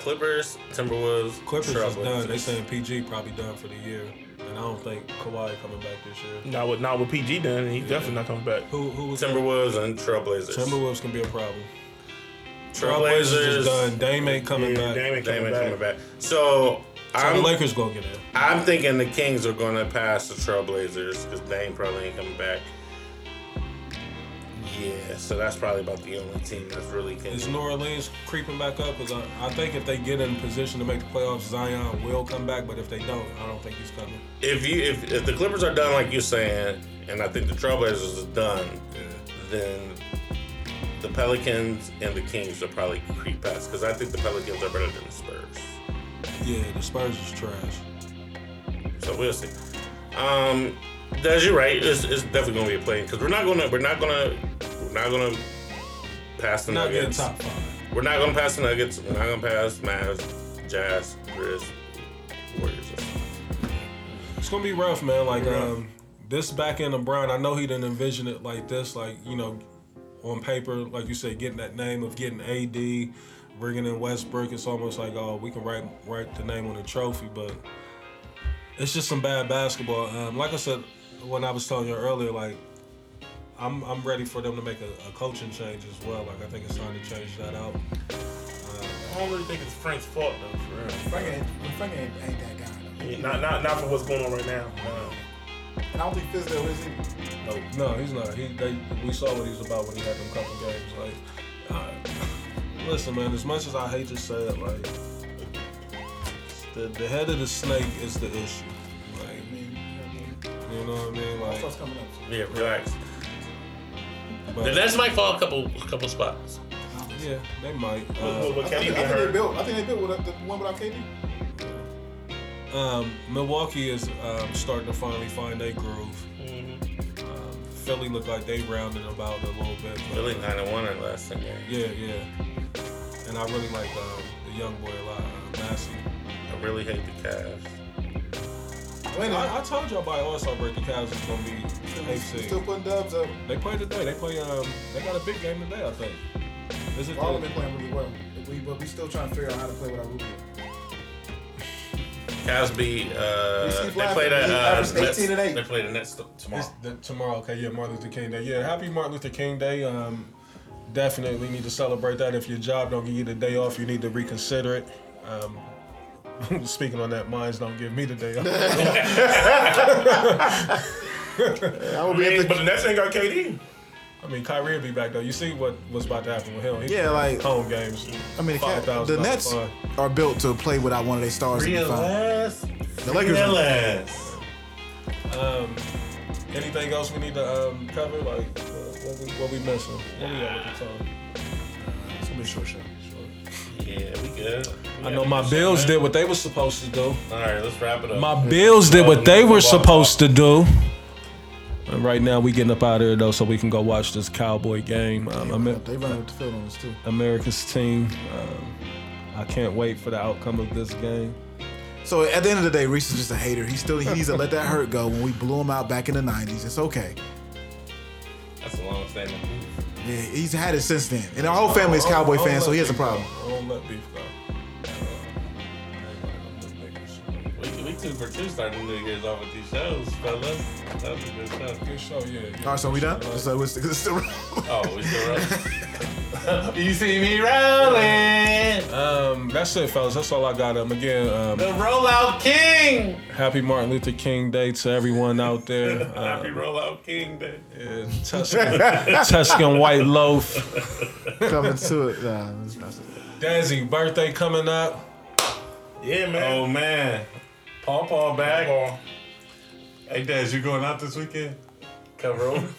Clippers, Timberwolves, Clippers is done. They saying PG probably done for the year, and I don't think Kawhi coming back this year. Not with not with PG done. He definitely not coming back. Who who was that? Timberwolves and Trailblazers. Timberwolves can be a problem. Trailblazers Trailblazers. is done. Dame ain't coming Yeah, back. Dame ain't coming Damon back. coming back. So So I'm, Lakers gonna get in. I'm thinking the Kings are going to pass the Trailblazers because Dame probably ain't coming back. Yeah, so that's probably about the only team that's really can. Is New Orleans creeping back up? Because I, I think if they get in position to make the playoffs, Zion will come back. But if they don't, I don't think he's coming. If you if, if the Clippers are done like you're saying, and I think the Trailblazers is done, then the Pelicans and the Kings will probably creep past because I think the Pelicans are better than the Spurs. Yeah, the Spurs is trash. So we'll see. Um, Des, you're right. It's, it's definitely gonna be a play because we're not gonna we're not gonna we're not gonna pass the Not Nuggets. top five. We're not gonna pass the Nuggets. We're not gonna pass Mavs, Jazz, Grizz, Warriors. It's gonna be rough, man. Like um, this back end of Bron, I know he didn't envision it like this. Like you know, on paper, like you said, getting that name of getting AD, bringing in Westbrook. It's almost like oh, we can write write the name on the trophy, but it's just some bad basketball. Um, like I said when I was telling you earlier, like. I'm, I'm ready for them to make a, a coaching change as well. Like I think it's time to change that out. I don't really think it's Frank's fault though. For real. Frank ain't, Frank ain't, ain't that guy. Though. Yeah, not not not for what's going on right now. No. And I don't think Fizdale is either. No, he's not. He they, we saw what he's about when he had them couple games. Like, uh, listen, man. As much as I hate to say it, like the the head of the snake is the issue. Like, I mean, you know what I mean? Like, stuff's coming up. Yeah, relax. but, The Nets might fall a couple a couple spots. yeah, they might. But, Uh, but I think, I think they built. I think they built with the one without KD. Um, Milwaukee is um, starting to finally find their groove. Um, Philly looked like they rounded about a little bit. but- Philly kind of won it last time. Yeah. Yeah, yeah. And I really like um, the young boy a lot, uh, Maxey. I really hate the Cavs. Winning. I, I told y'all by All Star break the Cavs is gonna be eighth Still putting dubs up. They play today. They play. Um, they got a big game today. I think. Is it? Marlon The, been playing really well. We, but we still trying to figure out how to play without Rubio. Cavs beat. Uh, they Vlad- played he at uh, averaged Nets. 18 and eight. They played the Nets tomorrow. the, tomorrow. Okay, yeah, Martin Luther King Day. Yeah, happy Martin Luther King Day. Um, definitely need to celebrate that. If your job don't give you the day off, you need to reconsider it. Um, [LAUGHS] speaking on that, mines don't give me the day off. [LAUGHS] I will I be mean, at but the, the Nets ain't got KD. I mean, Kyrie will be back though. You see what was about to happen with him? He Yeah, like- home games. I mean, the, the Nets fine. are built to play without one of their stars. in the final. The Lakers. are- Realize. Um, anything else we need to um, cover? Like, uh, what, we, what we missing? What we at with the time? It's gonna be a short show. Yeah, we good. We I know my Bills shot, did what they were supposed to do. All right, let's wrap it up. My Bills did what they were supposed to do. And right now, we getting up out of here though, so we can go watch this Cowboy game. Um, Amer- They run with the field on us too. America's team. Um, I can't wait for the outcome of this game. So at the end of the day, Reese is just a hater. He still he needs to let that hurt go. When we blew him out back in the '90s, it's okay. That's a long statement. Yeah, he's had it since then, and our whole family is Cowboy I don't fans, so he has a problem. I let beef go. We, we two for two starting New Year's off with these shows, fellas. That was a good show. Good show, yeah. yeah. All right, so we done. So it's, it's still. Oh, we still rolling. [LAUGHS] you see me rolling. Um, that's it, fellas. That's all I got. Um, again, um, The rollout king. happy Martin Luther King Day to everyone out there. Uh, [LAUGHS] Happy rollout king day. yeah, Tuscan, Tuscan White Loaf. [LAUGHS] coming to it. Nah, it's not- Dazzy, birthday coming up. Yeah, man. Oh man, Paw Paw back. Ball. Hey Daz, you going out this weekend? Cover over. [LAUGHS]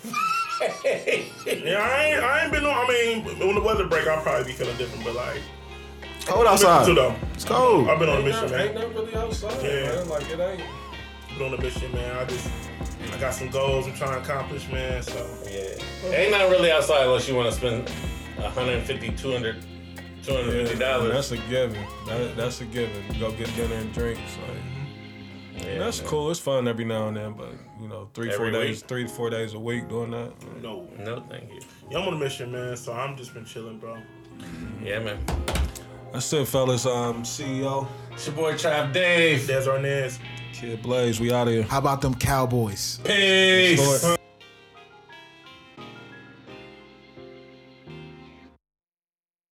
Yeah, I ain't, I ain't been on. I mean, when the weather break, I'll probably be feeling different. But like, cold I've been outside. too though. It's cold. I've been on a Ain't mission, man. ain't man. nothing really outside, Yeah. man. Like it ain't. Been on a mission, man. I just, I got some goals I'm trying to accomplish, man. So yeah. Ain't not really outside unless you want to spend 150, 200, 250 Yeah, dollars. that's a given. That, that's a given. You go get dinner and drinks. Like, yeah, that's man. cool. It's fun every now and then, but you know, three, four Every days, week? three to four days a week doing that. no, No, thank you. yeah, I'm on a mission, man. So I'm just been chilling, bro. Yeah, man. That's it, fellas. Um, CEO, It's your boy Trav Dave. Des Arnaz. Kid Blaze, we out of here. How about them Cowboys? Peace. Lord.